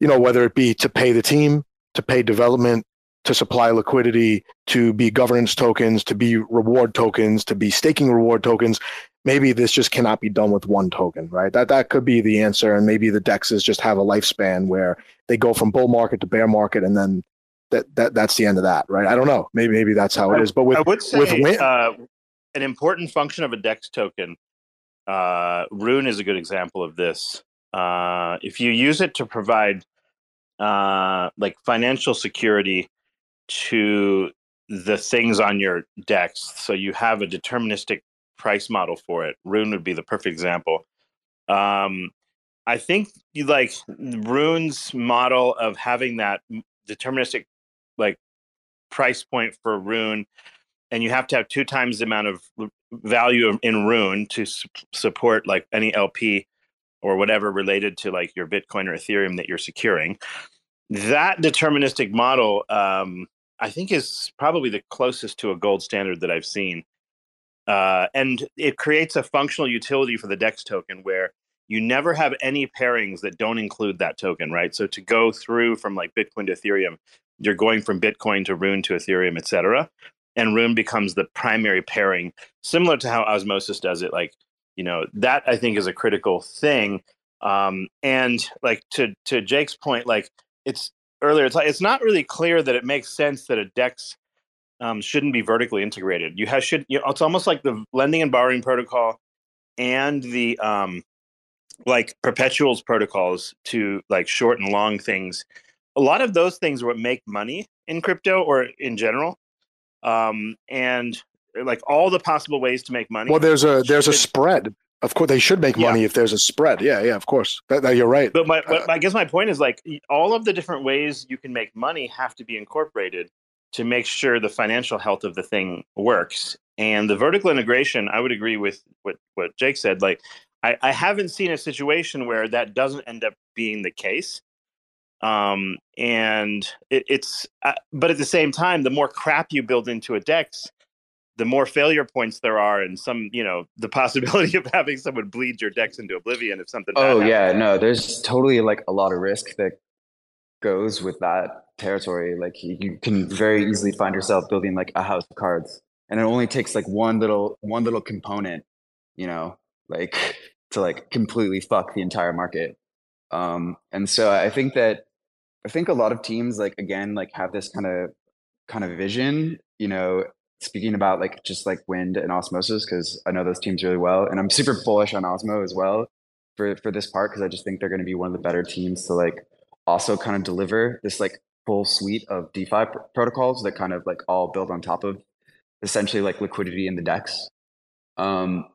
you know whether it be to pay the team, to pay development, to supply liquidity, to be governance tokens, to be reward tokens, to be staking reward tokens. maybe this just cannot be done with one token, right? That that could be the answer, and maybe the dexes just have a lifespan where they go from bull market to bear market, and then that that that's the end of that, right? I don't know. Maybe maybe that's how it is. But with I would say with win- uh, an important function of a DEX token, uh, Rune is a good example of this. Uh, if you use it to provide uh, like financial security to the things on your DEX. so you have a deterministic price model for it, Rune would be the perfect example. Um, I think you like Rune's model of having that deterministic like price point for Rune and you have to have two times the amount of value in Rune to su- support like any LP or whatever related to like your Bitcoin or Ethereum that you're securing. That deterministic model, um, I think, is probably the closest to a gold standard that I've seen. Uh, and it creates a functional utility for the DEX token where you never have any pairings that don't include that token, right? So to go through from like Bitcoin to Ethereum, you're going from Bitcoin to Rune to Ethereum, et cetera and Rune becomes the primary pairing, similar to how Osmosis does it. Like, you know, that I think is a critical thing. Um, and like to to Jake's point, like it's earlier, it's like it's not really clear that it makes sense that a DEX um, shouldn't be vertically integrated. You have should you know, it's almost like the lending and borrowing protocol and the um, like perpetuals protocols to like short and long things. A lot of those things are what make money in crypto or in general um, and like all the possible ways to make money. well, there's a there's a spread. Of course, they should make Yeah. money if there's a spread. Yeah, yeah, of course. That, that- you're right. But my, but I guess my point is like all of the different ways you can make money have to be incorporated to make sure the financial health of the thing works. And the vertical integration, I would agree with what, what Jake said. Like, I, I haven't seen a situation where that doesn't end up being the case. Um, and it, it's, uh, but at the same time, the more crap you build into a DEX, the more failure points there are, and some, you know, the possibility of having someone bleed your DEX into oblivion if something. Oh happens. yeah, no, there's totally like a lot of risk that goes with that territory. Like you, you can very easily find yourself building like a house of cards, and it only takes like one little one little component, you know, like to like completely fuck the entire market. Um, and so I think that I think a lot of teams like again like have this kind of kind of vision, you know, speaking about like just like Wynd and osmosis because I know those teams really well, and I'm super bullish on Osmo as well for for this part because I just think they're going to be one of the better teams to like also kind of deliver this like full suite of DeFi pr- protocols that kind of like all build on top of essentially like liquidity in the DEX. Um,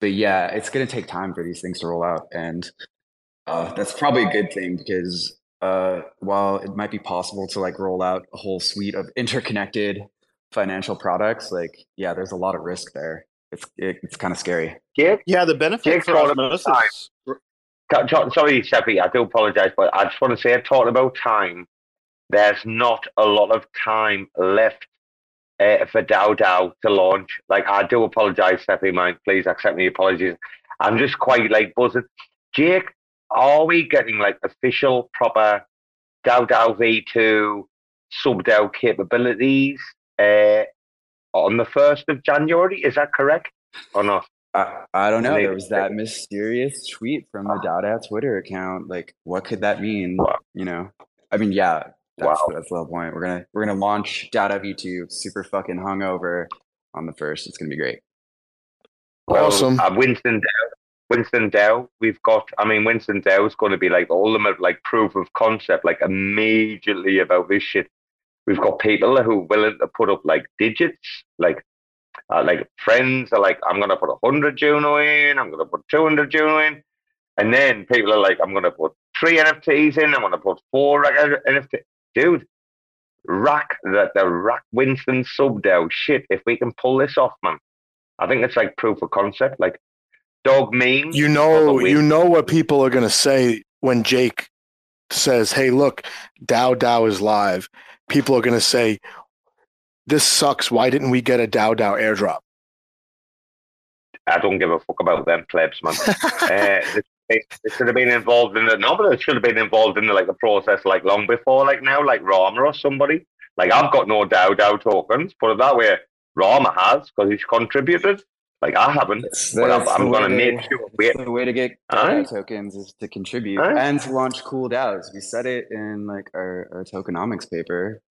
but yeah, it's going to take time for these things to roll out, and uh, that's probably a good thing because uh, while it might be possible to like roll out a whole suite of interconnected financial products, like yeah, there's a lot of risk there. It's it, it's kind of scary. Jake, Yeah, the benefit Jake for brought up osmosis. Ta- ta- Sorry, Cephii, I do apologise, but I just want to say, talking about time, there's not a lot of time left uh, for DAO DAO to launch. Like, I do apologise, Cephii, mine. Please accept my apologies. I'm just quite like buzzing. Jake, are we getting like official, proper DAO DAO V2 sub DAO capabilities uh, on the 1st of January? Is that correct or not? I, I don't know. There was that mysterious tweet from the DAO DAO Twitter account. Like, what could that mean? Wow. You know, I mean, yeah, that's Wow. that's the whole point. We're gonna we're gonna launch DAO DAO V2 super fucking hungover on the first. It's gonna be great. Well, Awesome. Uh, Winston DAO. Winston DAO. We've got. I mean, Winston DAO is going to be like all the ultimate like proof of concept. Like immediately about this shit. We've got people who are willing to put up like digits, like uh, like friends are like, I'm going to put hundred Juno in. I'm going to put two hundred Juno in, and then people are like, I'm going to put three NFTs in. I'm going to put four NFT. Dude, rack the the rack Winston sub DAO. Shit, if we can pull this off, man. I think it's like proof of concept. Like dog meme. You know, you know what people are going to say when Jake says, "Hey, look, DAO DAO is live." People are going to say, "This sucks. Why didn't we get a DAO DAO airdrop?" I don't give a fuck about them plebs, man. uh, they, they, should have been involved in the no, but they should have been involved in the, like the process like long before, like now, like Rama or somebody. Like I've got no DAO DAO tokens. Put it that way, Rama has because he's contributed. Like I haven't, It's but I'm, I'm going to make sure. Wait, the way to get. DAO tokens is to contribute Aye. and to launch cool DAOs. We said it in like our, our tokenomics paper.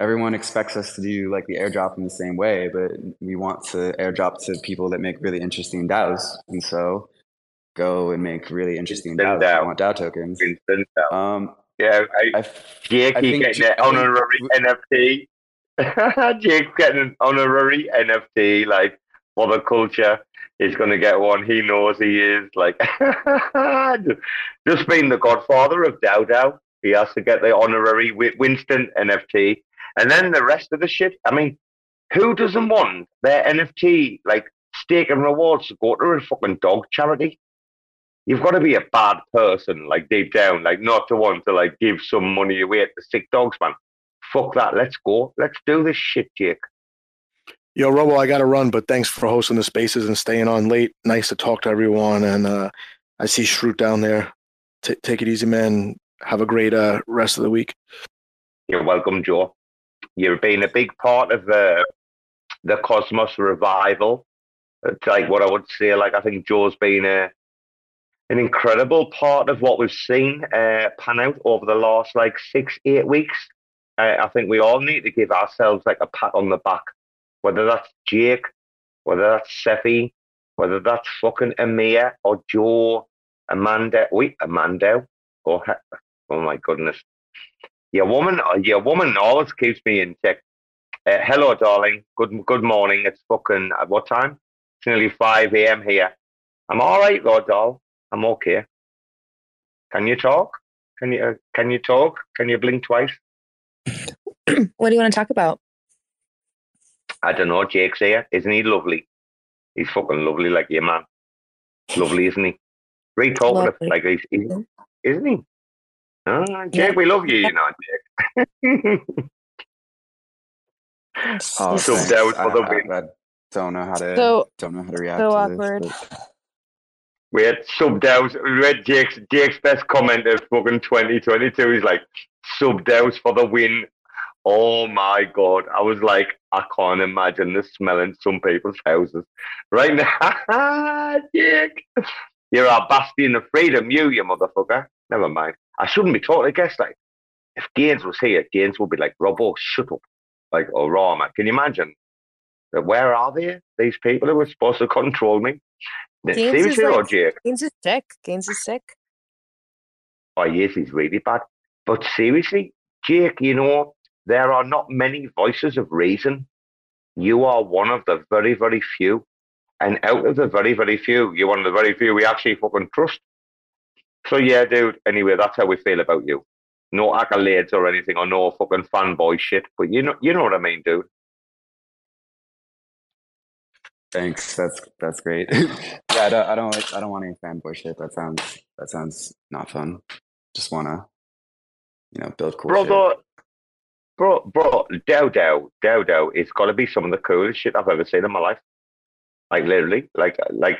Everyone expects us to do like the airdrop in the same way, but we want to airdrop to people that make really interesting DAOs. And so go and make really interesting DAOs. DAO. We want DAO tokens. out. Um, Yeah, I, I, Jake, I think getting an I honorary w- NFT. Jake getting an honorary NFT, like for the culture. He's going to get one. He knows he is. Like, just being the godfather of DAO DAO, he has to get the honorary Winston NFT. And then the rest of the shit. I mean, who doesn't want their NFT, like, stake and rewards to go to a fucking dog charity? You've got to be a bad person, like deep down, like not to want to like give some money away to sick dogs, man. Fuck that. Let's go. Let's do this shit, Jake. Yo, Robo, I got to run, but thanks for hosting the spaces and staying on late. Nice to talk to everyone. And uh, I see Shroot down there. T- take it easy, man. Have a great uh, rest of the week. You're welcome, Joe. You've been a big part of the the Cosmos revival. It's like what I would say. Like I think Joe's been a an incredible part of what we've seen uh, pan out over the last like six, eight weeks. Uh, I think we all need to give ourselves like a pat on the back, whether that's Jake, whether that's Cephii, whether that's fucking Amir or Joe, Amanda. Wait, Amanda. Oh, oh my goodness. Your woman, your woman always keeps me in check. Uh, hello, darling. Good, good morning. It's fucking at what time? It's nearly five a.m. here. I'm all right, though, doll. I'm okay. Can you talk? Can you? Uh, can you talk? Can you blink twice? What do you want to talk about? I don't know. Jake's here, isn't he? Lovely. He's fucking lovely, like your man. Lovely, isn't he? Very talkative, Lovely. like he's, he's Yeah. isn't he? Ah, Jake, Yeah. we love you, you know, Jake. oh, So thanks. that was for the I- win. I, I don't know how to So- don't know how to react so to awkward. this. But We had subbed out. We read Jake's Jake's best comment of fucking 2022. He's like subbed out for the win. Oh my god! I was like, I can't imagine the smell in some people's houses right now. Jake, you're our bastion of freedom, you, you motherfucker. Never mind. I shouldn't be talking to guests like. If Gaines was here, Gaines would be like, Robbo, oh, shut up. Like, oh, Rama, can you imagine? But Where are they? These people who were supposed to control me? Gaines is Seriously, or like- oh, Jake? Gaines is sick. Gaines is sick. Oh, yes, he's really bad. But seriously, Jake, you know, there are not many voices of reason. You are one of the very, very few. And out of the very, very few, you're one of the very few we actually fucking trust. So, yeah, dude, anyway, that's how we feel about you. No accolades or anything, or no fucking fanboy shit. But you know, you know what I mean, dude. Thanks. That's that's great. yeah, I don't I don't like I don't want any fanboy shit. That sounds that sounds not fun. Just wanna, you know, build cool shit. Bro, bro, DAO DAO, it's got to be some of the coolest shit I've ever seen in my life. Like literally, like like,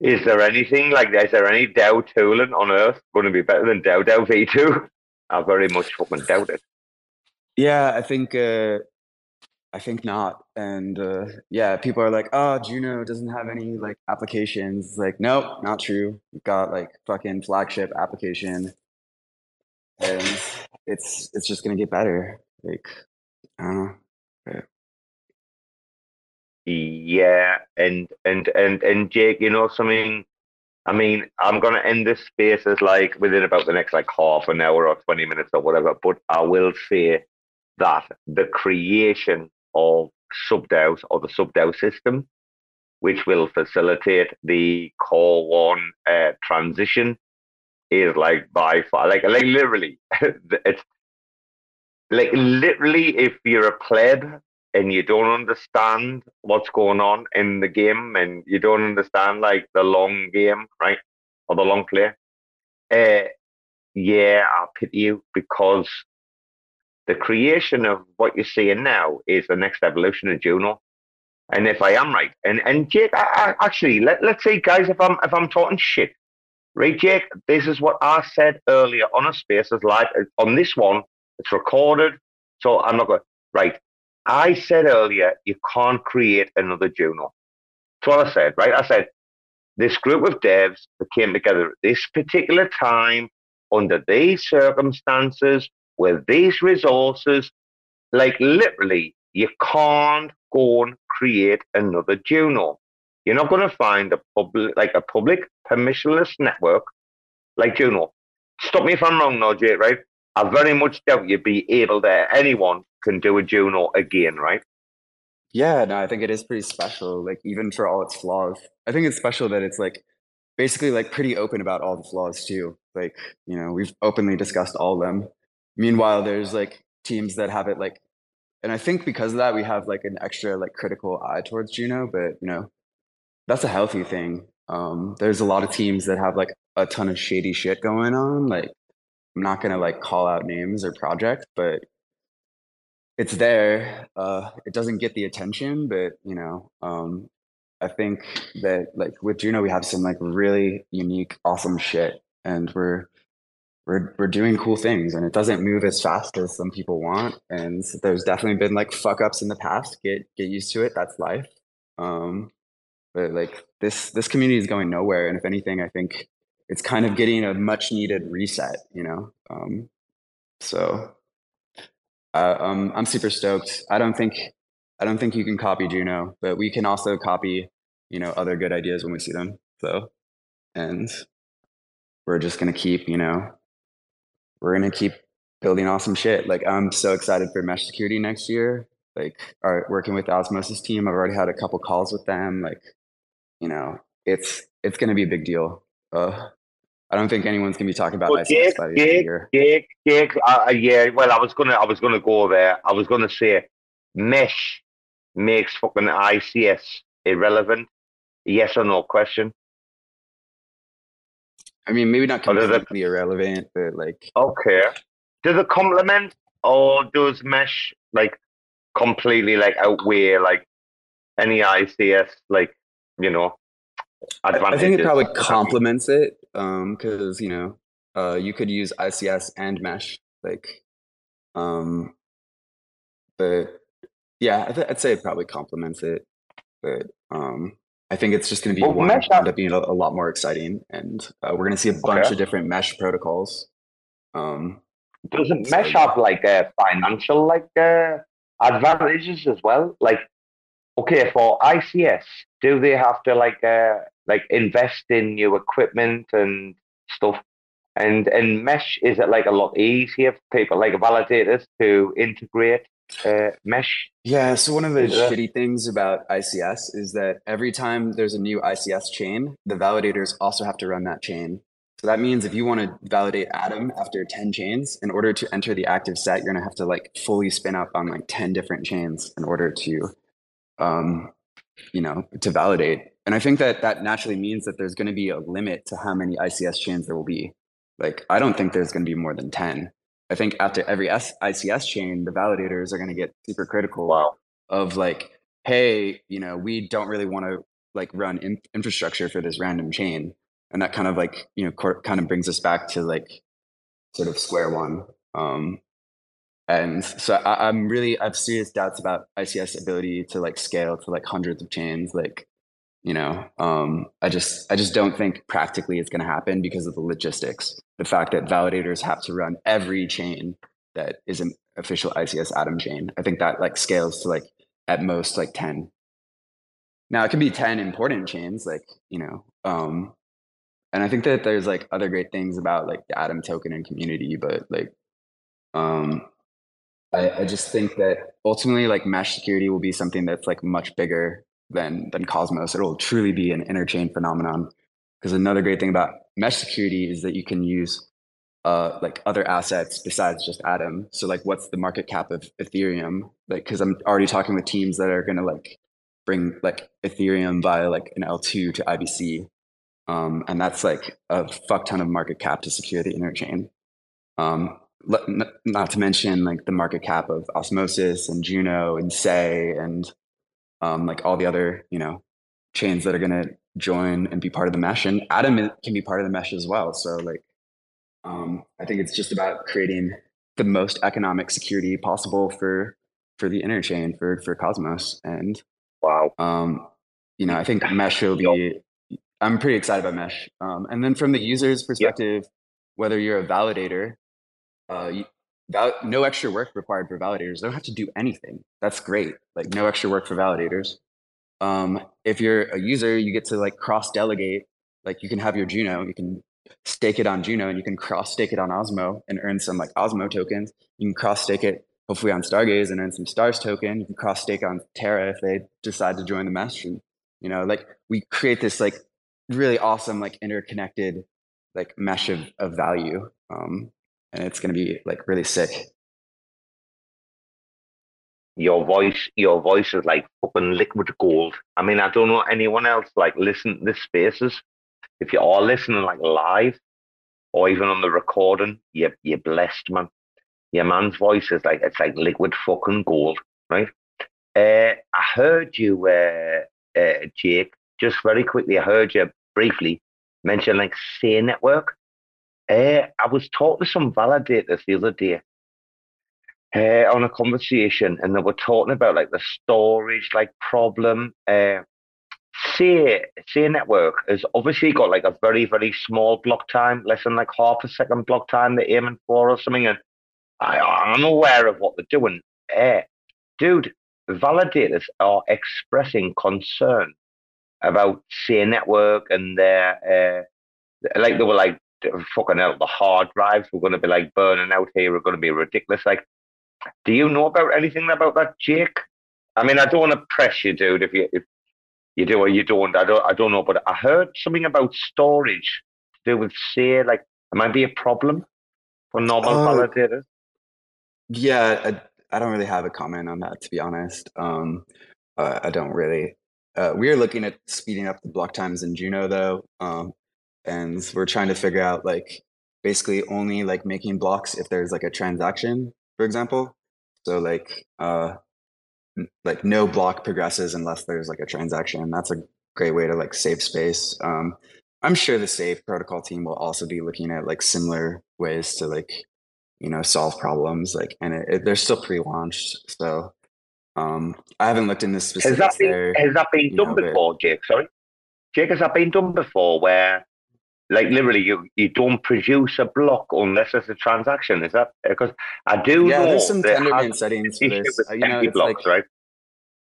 is there anything like is there any DAO tooling on Earth going to be better than DAO V two? I very much fucking doubt it. Yeah, I think uh I think not. And uh yeah, people are like, "Oh, Juno doesn't have any like applications." Like, nope, not true. We've got like fucking flagship application. And it's it's just gonna get better. Like, I don't know. Yeah, and and and and Jake, you know something. I mean, I'm gonna end this space as like within about the next like half an hour or twenty minutes or whatever. But I will say that the creation of subDAOs or the subDAO system, which will facilitate the core one uh, transition, is like by far like like literally it's like literally if you're a pleb and you don't understand what's going on in the game and you don't understand like the long game, right? Or the long play. Uh, yeah, I pity you because the creation of what you're seeing now is the next evolution of Juno. And if I am right, and and Jake, I, I, actually, let let's say, guys, if I'm if I'm talking shit, Jake, this is what I said earlier on a Spaces live uh, on this one. It's recorded, so I'm not going right. I said earlier, you can't create another Juno. That's what I said, right? I said this group of devs that came together at this particular time under these circumstances with these resources, like literally, you can't go and create another Juno. You're not going to find a public, like a public permissionless network like Juno. Stop me if I'm wrong, Jake, right? I very much doubt you'd be able to, anyone can do a Juno again, right? Yeah, no, I think it is pretty special. Like even for all its flaws, I think it's special that it's like basically like pretty open about all the flaws too. Like you know, we've openly discussed all of them. Meanwhile, there's like teams that have it like, and I think because of that, we have like an extra like critical eye towards Juno. But you know, that's a healthy thing. Um, there's a lot of teams that have like a ton of shady shit going on. Like I'm not gonna like call out names or projects, but it's there. Uh, it doesn't get the attention, but you know, um, I think that like with Juno, we have some like really unique, awesome shit, and we're we're we're doing cool things, and it doesn't move as fast as some people want. And there's definitely been like fuck ups in the past. Get get used to it. That's life. Um, but like this this community is going nowhere, and if anything, I think it's kind of getting a much needed reset. You know, um, so uh, um, I'm super stoked. I don't think I don't think you can copy Juno, but we can also copy, you know, other good ideas when we see them. So, and we're just gonna keep, you know, we're gonna keep building awesome shit. Like I'm so excited for mesh security next year. Like, our, working with Osmosis team, I've already had a couple calls with them. Like, you know, it's it's gonna be a big deal. Uh, I don't think anyone's gonna be talking about well, Jake, by the Jake, end of the year. Jake, uh, yeah. Well, I was gonna, I was gonna go there. I was gonna say, mesh makes fucking ICS irrelevant. Yes or no question. I mean, maybe not completely irrelevant, but like okay. Does it complement or does mesh like completely like outweigh like any ICS like you know advantages? I think it probably complements it because um, you know uh, you could use ICS and mesh like um but yeah I th- I'd say it probably complements it but um I think it's just going to be well, one mesh end up being a, a, lot more exciting and uh, we're going to see a bunch okay. of different mesh protocols um doesn't so, mesh have like a uh, financial like uh, advantages as well like okay for ICS do they have to like uh like invest in new equipment and stuff. And and mesh is it like a lot easier for people like validators to integrate uh, mesh? Yeah. So one of the shitty things about ICS is that every time there's a new ICS chain, the validators also have to run that chain. So that means if you want to validate Atom after 10 chains, in order to enter the active set, you're going to have to like fully spin up on like 10 different chains in order to, um, you know, to validate. And I think that that naturally means that there's going to be a limit to how many ICS chains there will be. Like, I don't think there's going to be more than 10. I think after every ICS chain, the validators are going to get super critical wow. of like, hey, you know, we don't really want to like run in- infrastructure for this random chain. And that kind of like, you know, cor- kind of brings us back to like sort of square one. Um, and so I, I'm really, I have serious doubts about ICS ability to like scale to like hundreds of chains. Like, you know um, i just i just don't think practically it's going to happen because of the logistics the fact that validators have to run every chain that is an official ics atom chain i think that like scales to like at most like 10 now it can be 10 important chains like you know um and i think that there's like other great things about like the atom token and community but like um I, I just think that ultimately like mesh security will be something that's like much bigger than than Cosmos. It'll truly be an interchain phenomenon. Because another great thing about mesh security is that you can use uh, like other assets besides just Atom. So like, what's the market cap of Ethereum? Like, because I'm already talking with teams that are gonna like bring like Ethereum via like an L2 to IBC, um, and that's like a fuck ton of market cap to secure the interchain. Um, not to mention like the market cap of Osmosis and Juno and Sei and um, like all the other you know chains that are going to join and be part of the mesh and atom can be part of the mesh as well so like um, i think it's just about creating the most economic security possible for for the interchain for for cosmos and wow um you know, I think Mesh will be. I'm pretty excited about Mesh. Um, and then from the user's perspective, whether you're a validator, uh, val- no extra work required for validators. They don't have to do anything. That's great. Like no extra work for validators. Um, if you're a user, you get to like cross delegate. Like you can have your Juno, you can stake it on Juno, and you can cross stake it on Osmo and earn some like Osmo tokens. You can cross stake it hopefully on Stargaze and earn some Stars token. You can cross stake on Terra if they decide to join the mesh. And, you know, like we create this like really awesome like interconnected like mesh of, of value. Um, and it's going to be like really sick. Your voice, your voice is like fucking liquid gold. I mean, I don't know anyone else like listen this spaces. If you are listening like live or even on the recording, you're you're blessed, man. Your man's voice is like it's like liquid fucking gold, right? Uh, I heard you, uh, uh, Jake. Just very quickly, I heard you briefly mention like Sei Network. Uh, I was talking to some validators the other day uh, on a conversation, and they were talking about like the storage like problem. Uh, Sei Sei Network has obviously got like a very very small block time, less than like half a second block time they're aiming for or something, and I, I'm aware of what they're doing. Uh, dude, validators are expressing concern about Sei Network and their uh, like they were like fucking hell, the hard drives were going to be like burning out here, are going to be ridiculous. Like, do you know about anything about that, Jake? I mean, I don't want to press you, dude. If you if you do or you don't, I don't. I don't know. But I heard something about storage to do with Sei, like, it might be a problem for normal Uh, validators. Yeah, I, I don't really have a comment on that, to be honest. Um, uh, I don't really. Uh, we are looking at speeding up the block times in Juno, though, um, and we're trying to figure out like basically only like making blocks if there's like a transaction, for example. So like uh, like no block progresses unless there's like a transaction. That's a great way to like save space. Um, I'm sure the Safe protocol team will also be looking at like similar ways to like you know solve problems like and it, it, they're still pre-launched so um i haven't looked into Has specifics that been there has that been you know done but before, Jake? Sorry, Jake, has that been done before? Where like literally you you don't produce a block unless there's a transaction. Is that because I do yeah know there's some tendermint settings for this uh, you know it's blocks, like right?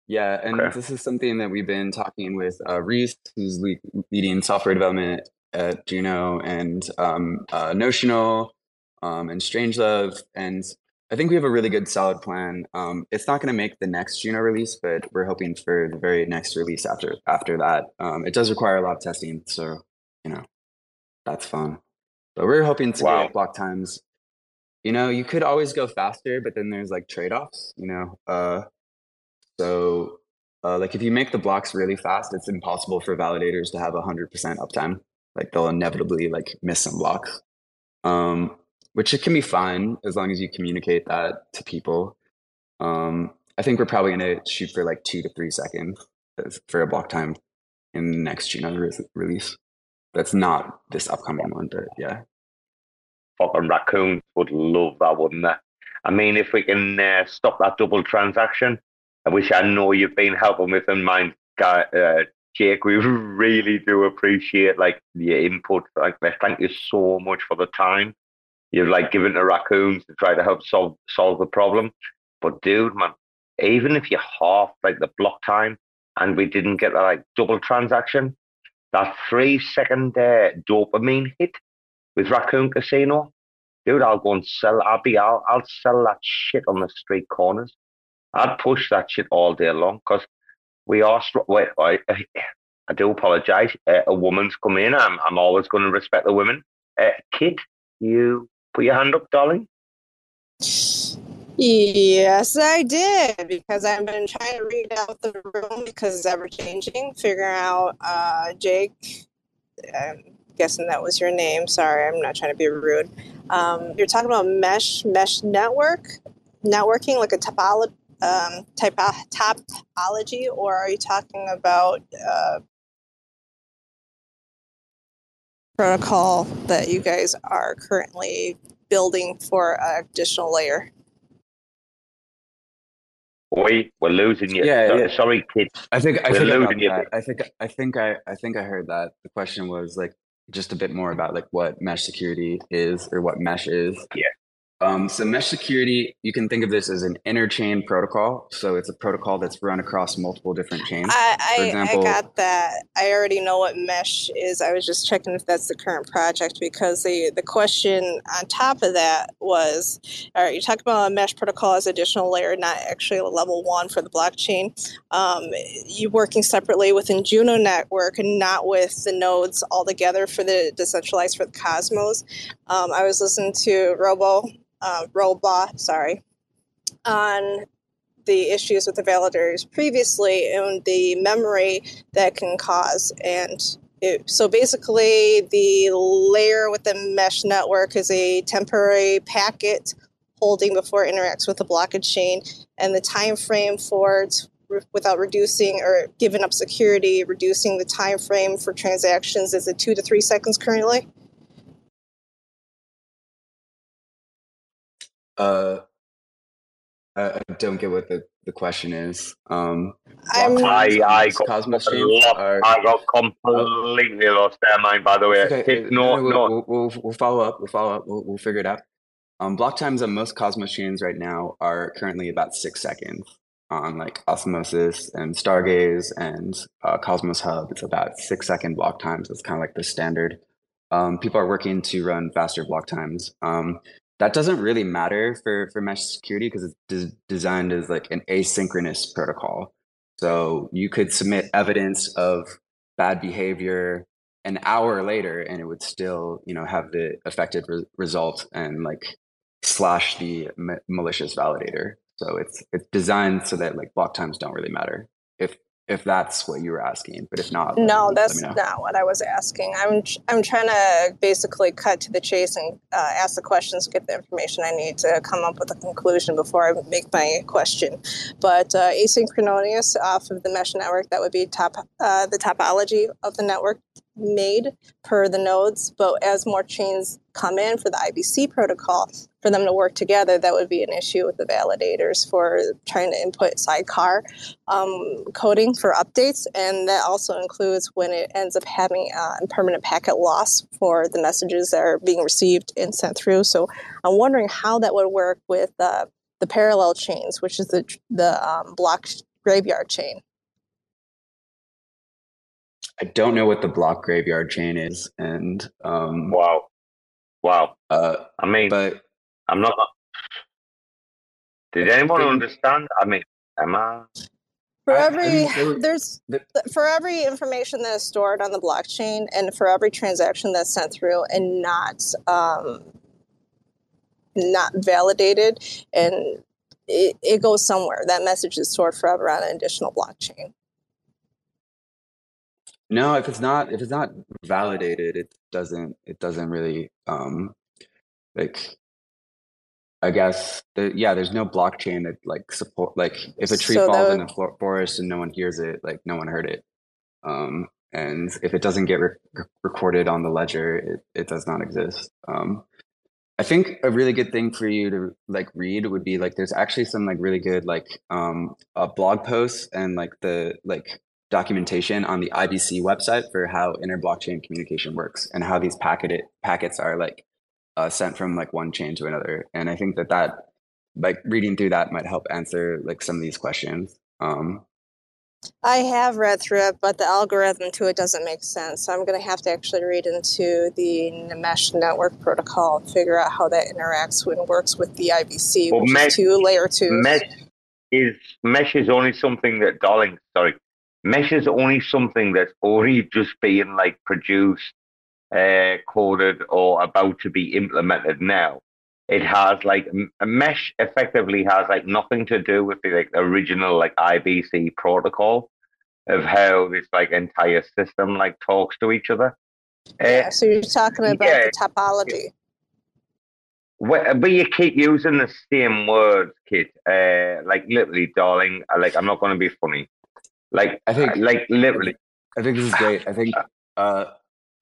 yeah and Okay. this is something that we've been talking with uh reese who's le- leading software development at juno and um uh, notional um and strangelove and I think we have a really good solid plan. Um, it's not going to make the next Juno release, but we're hoping for the very next release after after that. Um, it does require a lot of testing, so you know that's fun. But we're hoping to Wow. get block times. You know, you could always go faster, but then there's like trade offs. You know, uh, so uh, like if you make the blocks really fast, it's impossible for validators to have hundred percent uptime. Like they'll inevitably like miss some blocks. Um, which it can be fine as long as you communicate that to people. Um, I think we're probably going to shoot for like two to three seconds for a block time in the next Juno re- release. That's not this upcoming one, but yeah. Fucking raccoons would love that, wouldn't they? I mean, if we can uh, stop that double transaction, which I know you've been helping with in mind, Guy- uh, Jake, we really do appreciate like your input. Like, thank you so much for the time you've like given to raccoons to try to help solve solve the problem. But dude, man, even if you half like the block time and we didn't get that like double transaction, that three second uh, dopamine hit with Raccoon Casino, dude, I'll go and sell. I'll be, I'll, I'll sell that shit on the street corners. I'd push that shit all day long because we are. Wait, I, I do apologize. Uh, a woman's come in. I'm, I'm always going to respect the women. Uh, kid, you put your hand up, darling. Yes, I did because I've been trying to read out the room because it's ever changing, figuring out uh, Jake. I'm guessing that was your name. Sorry, I'm not trying to be rude. Um, you're talking about mesh mesh network networking, like a topolo- um, type topology, or are you talking about uh, protocol that you guys are currently building for an additional layer? Wait, we're losing you. Yeah, sorry, yeah. sorry, kid. I think I We're think losing you. I think I think I I think I heard that. The question was like just a bit more about like what mesh security is or what mesh is. Yeah. Um, so mesh security, you can think of this as an interchain protocol. So it's a protocol that's run across multiple different chains. I, For I, example- I got that. I already know what mesh is. I was just checking if that's the current project because the, the question on top of that was all right, you talk about a mesh protocol as additional layer, not actually a level one for the blockchain. Um, you working separately within Juno network and not with the nodes all together for the decentralized for the Cosmos. Um, I was listening to Robo, uh, Robo, sorry, on the issues with the validators previously and the memory that can cause. And it, so basically, the layer with the mesh network is a temporary packet holding before it interacts with the blockage chain, and the time frame for it without reducing or giving up security, reducing the time frame for transactions is it two to three seconds currently. Uh, I, I don't get what the, the question is. Um, I'm I, I got Cosmos lost. are- I got completely lost their mind. By the way, Okay, Kid, uh, no, we'll, no. We'll, we'll, we'll follow up. We'll follow up. We'll, we'll figure it out. Um, block times on most Cosmos chains right now are currently about six seconds. On like Osmosis and Stargaze and uh, Cosmos Hub, it's about six second block times. It's kind of like the standard. Um, people are working to run faster block times. Um, that doesn't really matter for for mesh security because it's de- designed as like an asynchronous protocol. So you could submit evidence of bad behavior an hour later, and it would still, you know, have the affected re- result and like slash the ma- malicious validator. So it's it's designed so that like block times don't really matter. If if that's what you were asking, but if not, No, that's let me know. not what I was asking. I'm I'm trying to basically cut to the chase and uh, ask the questions, get the information I need to come up with a conclusion before I make my question. But uh, asynchronous off of the mesh network, that would be top uh, the topology of the network made per the nodes. But as more chains come in for the IBC protocol, for them to work together, that would be an issue with the validators for trying to input sidecar um, coding for updates, and that also includes when it ends up having uh, permanent packet loss for the messages that are being received and sent through. So I'm wondering how that would work with uh, the parallel chains, which is the the um, block graveyard chain. I don't know what the block graveyard chain is, and um, Wow, wow. uh, I mean, but I'm not. Did anyone Didn't- understand? I mean, am I? For I- I every mean, there's there- for every information that is stored on the blockchain, and for every transaction that's sent through and not um, not validated, and it, it goes somewhere. That message is stored forever on an additional blockchain. No, if it's not if it's not validated, it doesn't it doesn't really um like I guess the, yeah, there's no blockchain that like support like if a tree So falls would- in the forest and no one hears it, like no one heard it. Um and if it doesn't get re- recorded on the ledger, it, it does not exist. Um I think a really good thing for you to like read would be like there's actually some like really good like um uh, blog posts and like the like documentation on the IBC website for how inter blockchain communication works and how these packet packets are like uh, sent from like one chain to another. And I think that that like reading through that might help answer like some of these questions. Um, I have read through it, but the algorithm to it doesn't make sense. So I'm going to have to actually read into the mesh network protocol and figure out how that interacts and works with the IBC, Well, which mesh- is two layer two. Mesh is mesh is only something that, darling. Sorry, mesh is only something that's already just being like produced, uh, coded, or about to be implemented now. It has like mesh effectively has like nothing to do with the like original like IBC protocol of how this like entire system like talks to each other. Uh, yeah, so you're talking about yeah. the topology. Well, but you keep using the same words, kid. Uh, like literally, darling. uh, Like I'm not going to be funny. Like I think- like literally. I think this is great. I think uh,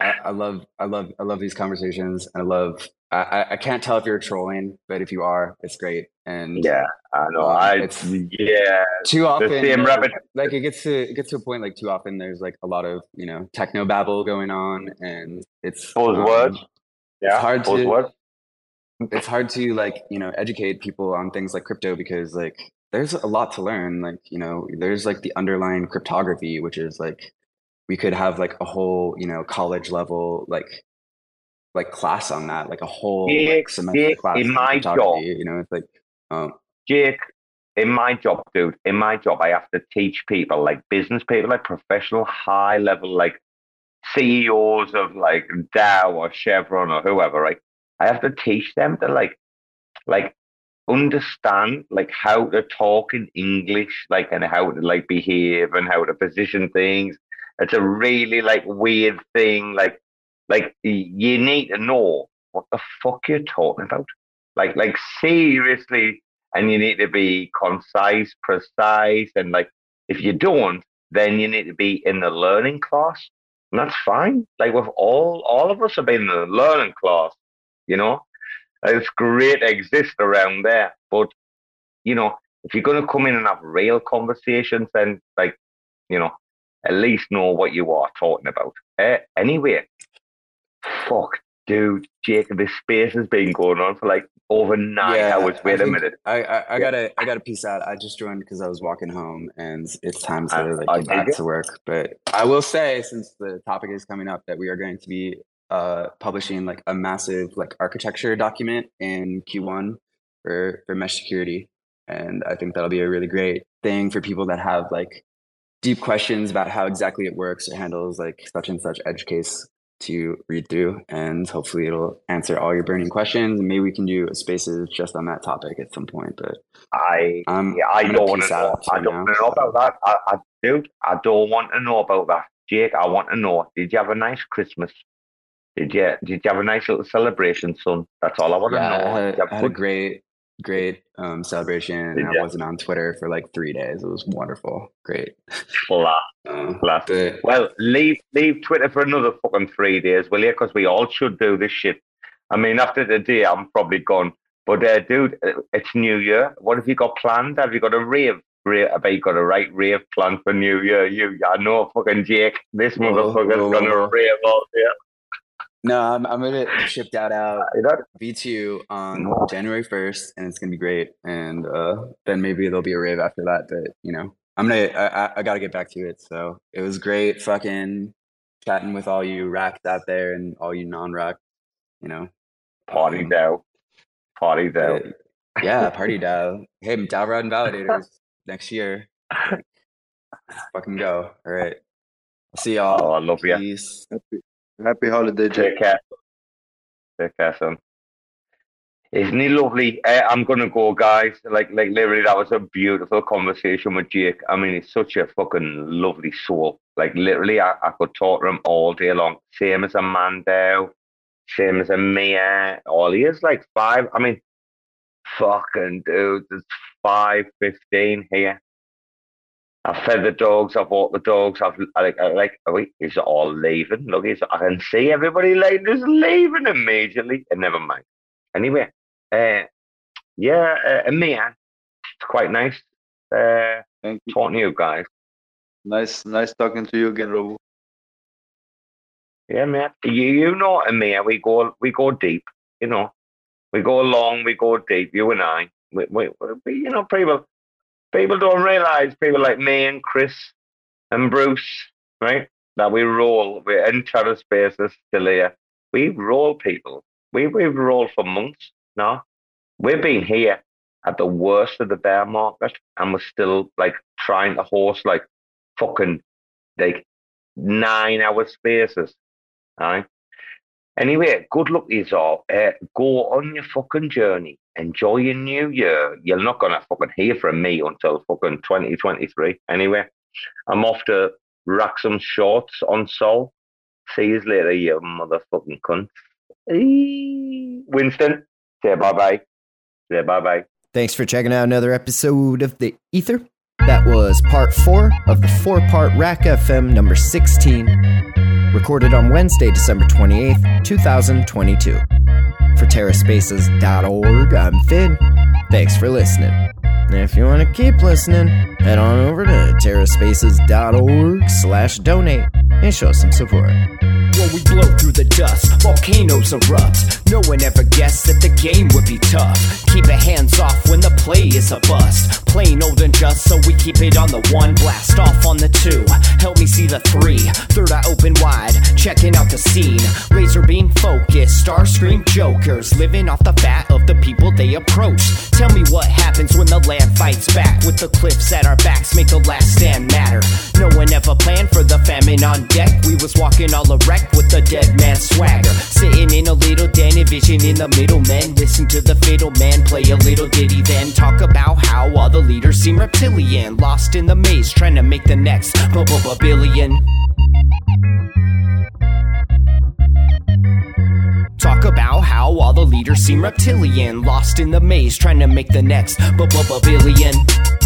I, I love I love I love these conversations. I love I, I- can't tell if you're trolling, but if you are, it's great. And Yeah, I know. um, I it's yeah. too often rabbit- like it gets to it gets to a point like too often there's like a lot of you know techno babble going on and it's Buzzwords. um, Yeah, it's hard to buzzwords. it's hard to like you know educate people on things like crypto because like there's a lot to learn like you know there's like the underlying cryptography which is like we could have like a whole you know college level like like class on that like a whole Jake, like semester Jake, class in my job- you know it's like um Jake, in my job, dude, in my job, I have to teach people, like business people, like professional, high level, like CEOs of like Dow or Chevron or whoever, right? I have to teach them to like, like understand like how to talk in English, like and how to like behave and how to position things. It's a really like weird thing. Like, like you need to know what the fuck you're talking about. Like, like seriously, and you need to be concise, precise, and like if you don't, then you need to be in the learning class, and that's fine. Like with all all of us have been in the learning class, you know. It's great to exist around there, but you know, if you're gonna come in and have real conversations, then like, you know, at least know what you are talking about. Uh, anyway, fuck, dude, Jake, this space has been going on for like over nine Yeah, hours. I Wait a minute. I, I, I gotta I gotta peace out. I just joined because I was walking home and it's time to like get back it. to work. But I will say, since the topic is coming up, that we are going to be uh publishing like a massive like architecture document in Q1 for for mesh security. And I think that'll be a really great thing for people that have like deep questions about how exactly it works or handles like such and such edge case to read through and hopefully it'll answer all your burning questions and maybe we can do a spaces just on that topic at some point but I um yeah, I I'm don't want to know. I don't want to know about that. I, I dude, I don't want to know about that. Jake, I want to know. Did you have a nice Christmas? Did you did you have a nice little celebration, son? That's all I want to know. I had, have I had a great great um celebration Did I wasn't on Twitter for like three days it was wonderful great Blah, uh, but Well, leave leave Twitter for another fucking three days, will you? Because we all should do this shit. I mean, after the day, I'm probably gone. But uh, dude, uh, it's New Year. What have you got planned? Have you got a rave? rave I bet you got a right rave planned for New Year. You, I know, fucking Jake. This Whoa, motherfucker's whoa, gonna whoa. rave all year. No I'm, I'm gonna ship that out You? V2 on January 1st, and it's gonna be great. And uh, then maybe there'll be a rave after that. But you know, I'm gonna I, I, I gotta get back to it. So it was great, fucking chatting with all you racks out there and all you non-rack. You know, Party um, down. Party down. uh, yeah, party Dow. Hey, Dow Rod and Validators next year. Let's fucking go. All right. I'll see y'all. Oh, I love you. Peace. Happy, holiday, Jake. Take care, son. Isn't he lovely? Uh, I'm gonna go, guys. Like, like literally, that was a beautiful conversation with Jake. I mean, he's such a fucking lovely soul. Like, literally, I, I could talk to him all day long. Same as a Mandel, same as a Mia. All he is like five. I mean, fucking dude, there's five fifteen here. I've fed the dogs. I've walked the dogs. I've I like, I like. Oh wait, he's all leaving. Look, he's. I can see everybody like just leaving immediately. And never mind. Anyway, uh, yeah, uh, and Mia, it's quite nice. Uh, Thank you. talking to you guys. Nice, nice talking to you again, Robo. Yeah, man. You you know, and Mia, we go we go deep. You know, we go long, we go deep. You and I, we, we, we you know, people people don't realize people like me and Chris and Bruce, right? That we roll. We're in Twitter spaces still here. We roll people. We we've rolled for months now. We've been here at the worst of the bear market, and we're still like trying to host like fucking like nine hour spaces. All right. Anyway, good luck you all. Uh, go on your fucking journey. Enjoy your new year. You're not gonna fucking hear from me until fucking 2023. Anyway, I'm off to rack some shorts on Sol. See you later, you motherfucking cunt. Winston, say bye bye. Say bye bye. Thanks for checking out another episode of The Ether. That was part four of the four part RAC FM number 16, recorded on Wednesday, December 28th, 2022. For TerraSpaces.org, I'm Finn. Thanks for listening. And if you want to keep listening, head on over to TerraSpaces.org slash donate and show some support. We blow through the dust, volcanoes erupt. No one ever guessed that the game would be tough. Keep it hands off when the play is a bust. Plain old and just, so we keep it on the one. Blast off on the two. Help me see the three. Third eye open wide, checking out the scene. Laser beam focus, star scream jokers. Living off the fat of the people they approach. Tell me what happens when the land fights back. With the cliffs at our backs, make the last stand matter. No one ever planned for the famine on deck. We was walking all erect with the dead man swagger. Sitting in a little den, vision in the middle. Men listen to the fiddle man play a little ditty, then talk about how all the leaders seem reptilian. Lost in the maze, trying to make the next billion. Talk about how all the leaders seem reptilian. Lost in the maze, trying to make the next billion. Sitting in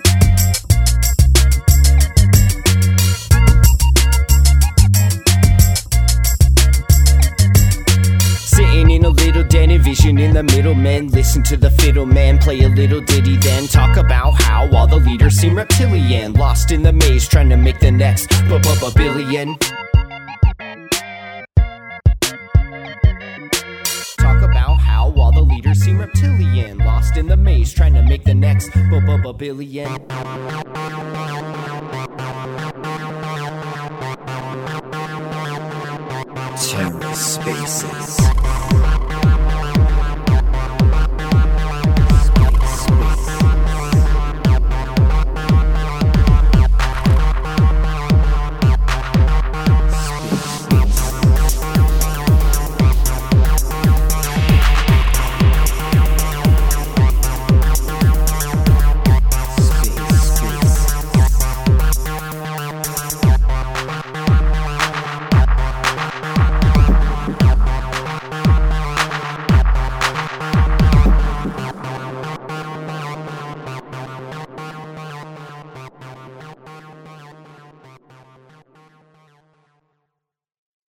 den, envision in the middle men. Listen to the fiddle man play a little ditty, then talk about how all the leaders seem reptilian. Lost in the maze, trying to make the next b- b- billion. Talk about how all the leaders seem reptilian. Lost in the maze, trying to make the next b- b- billion. Terra Spaces.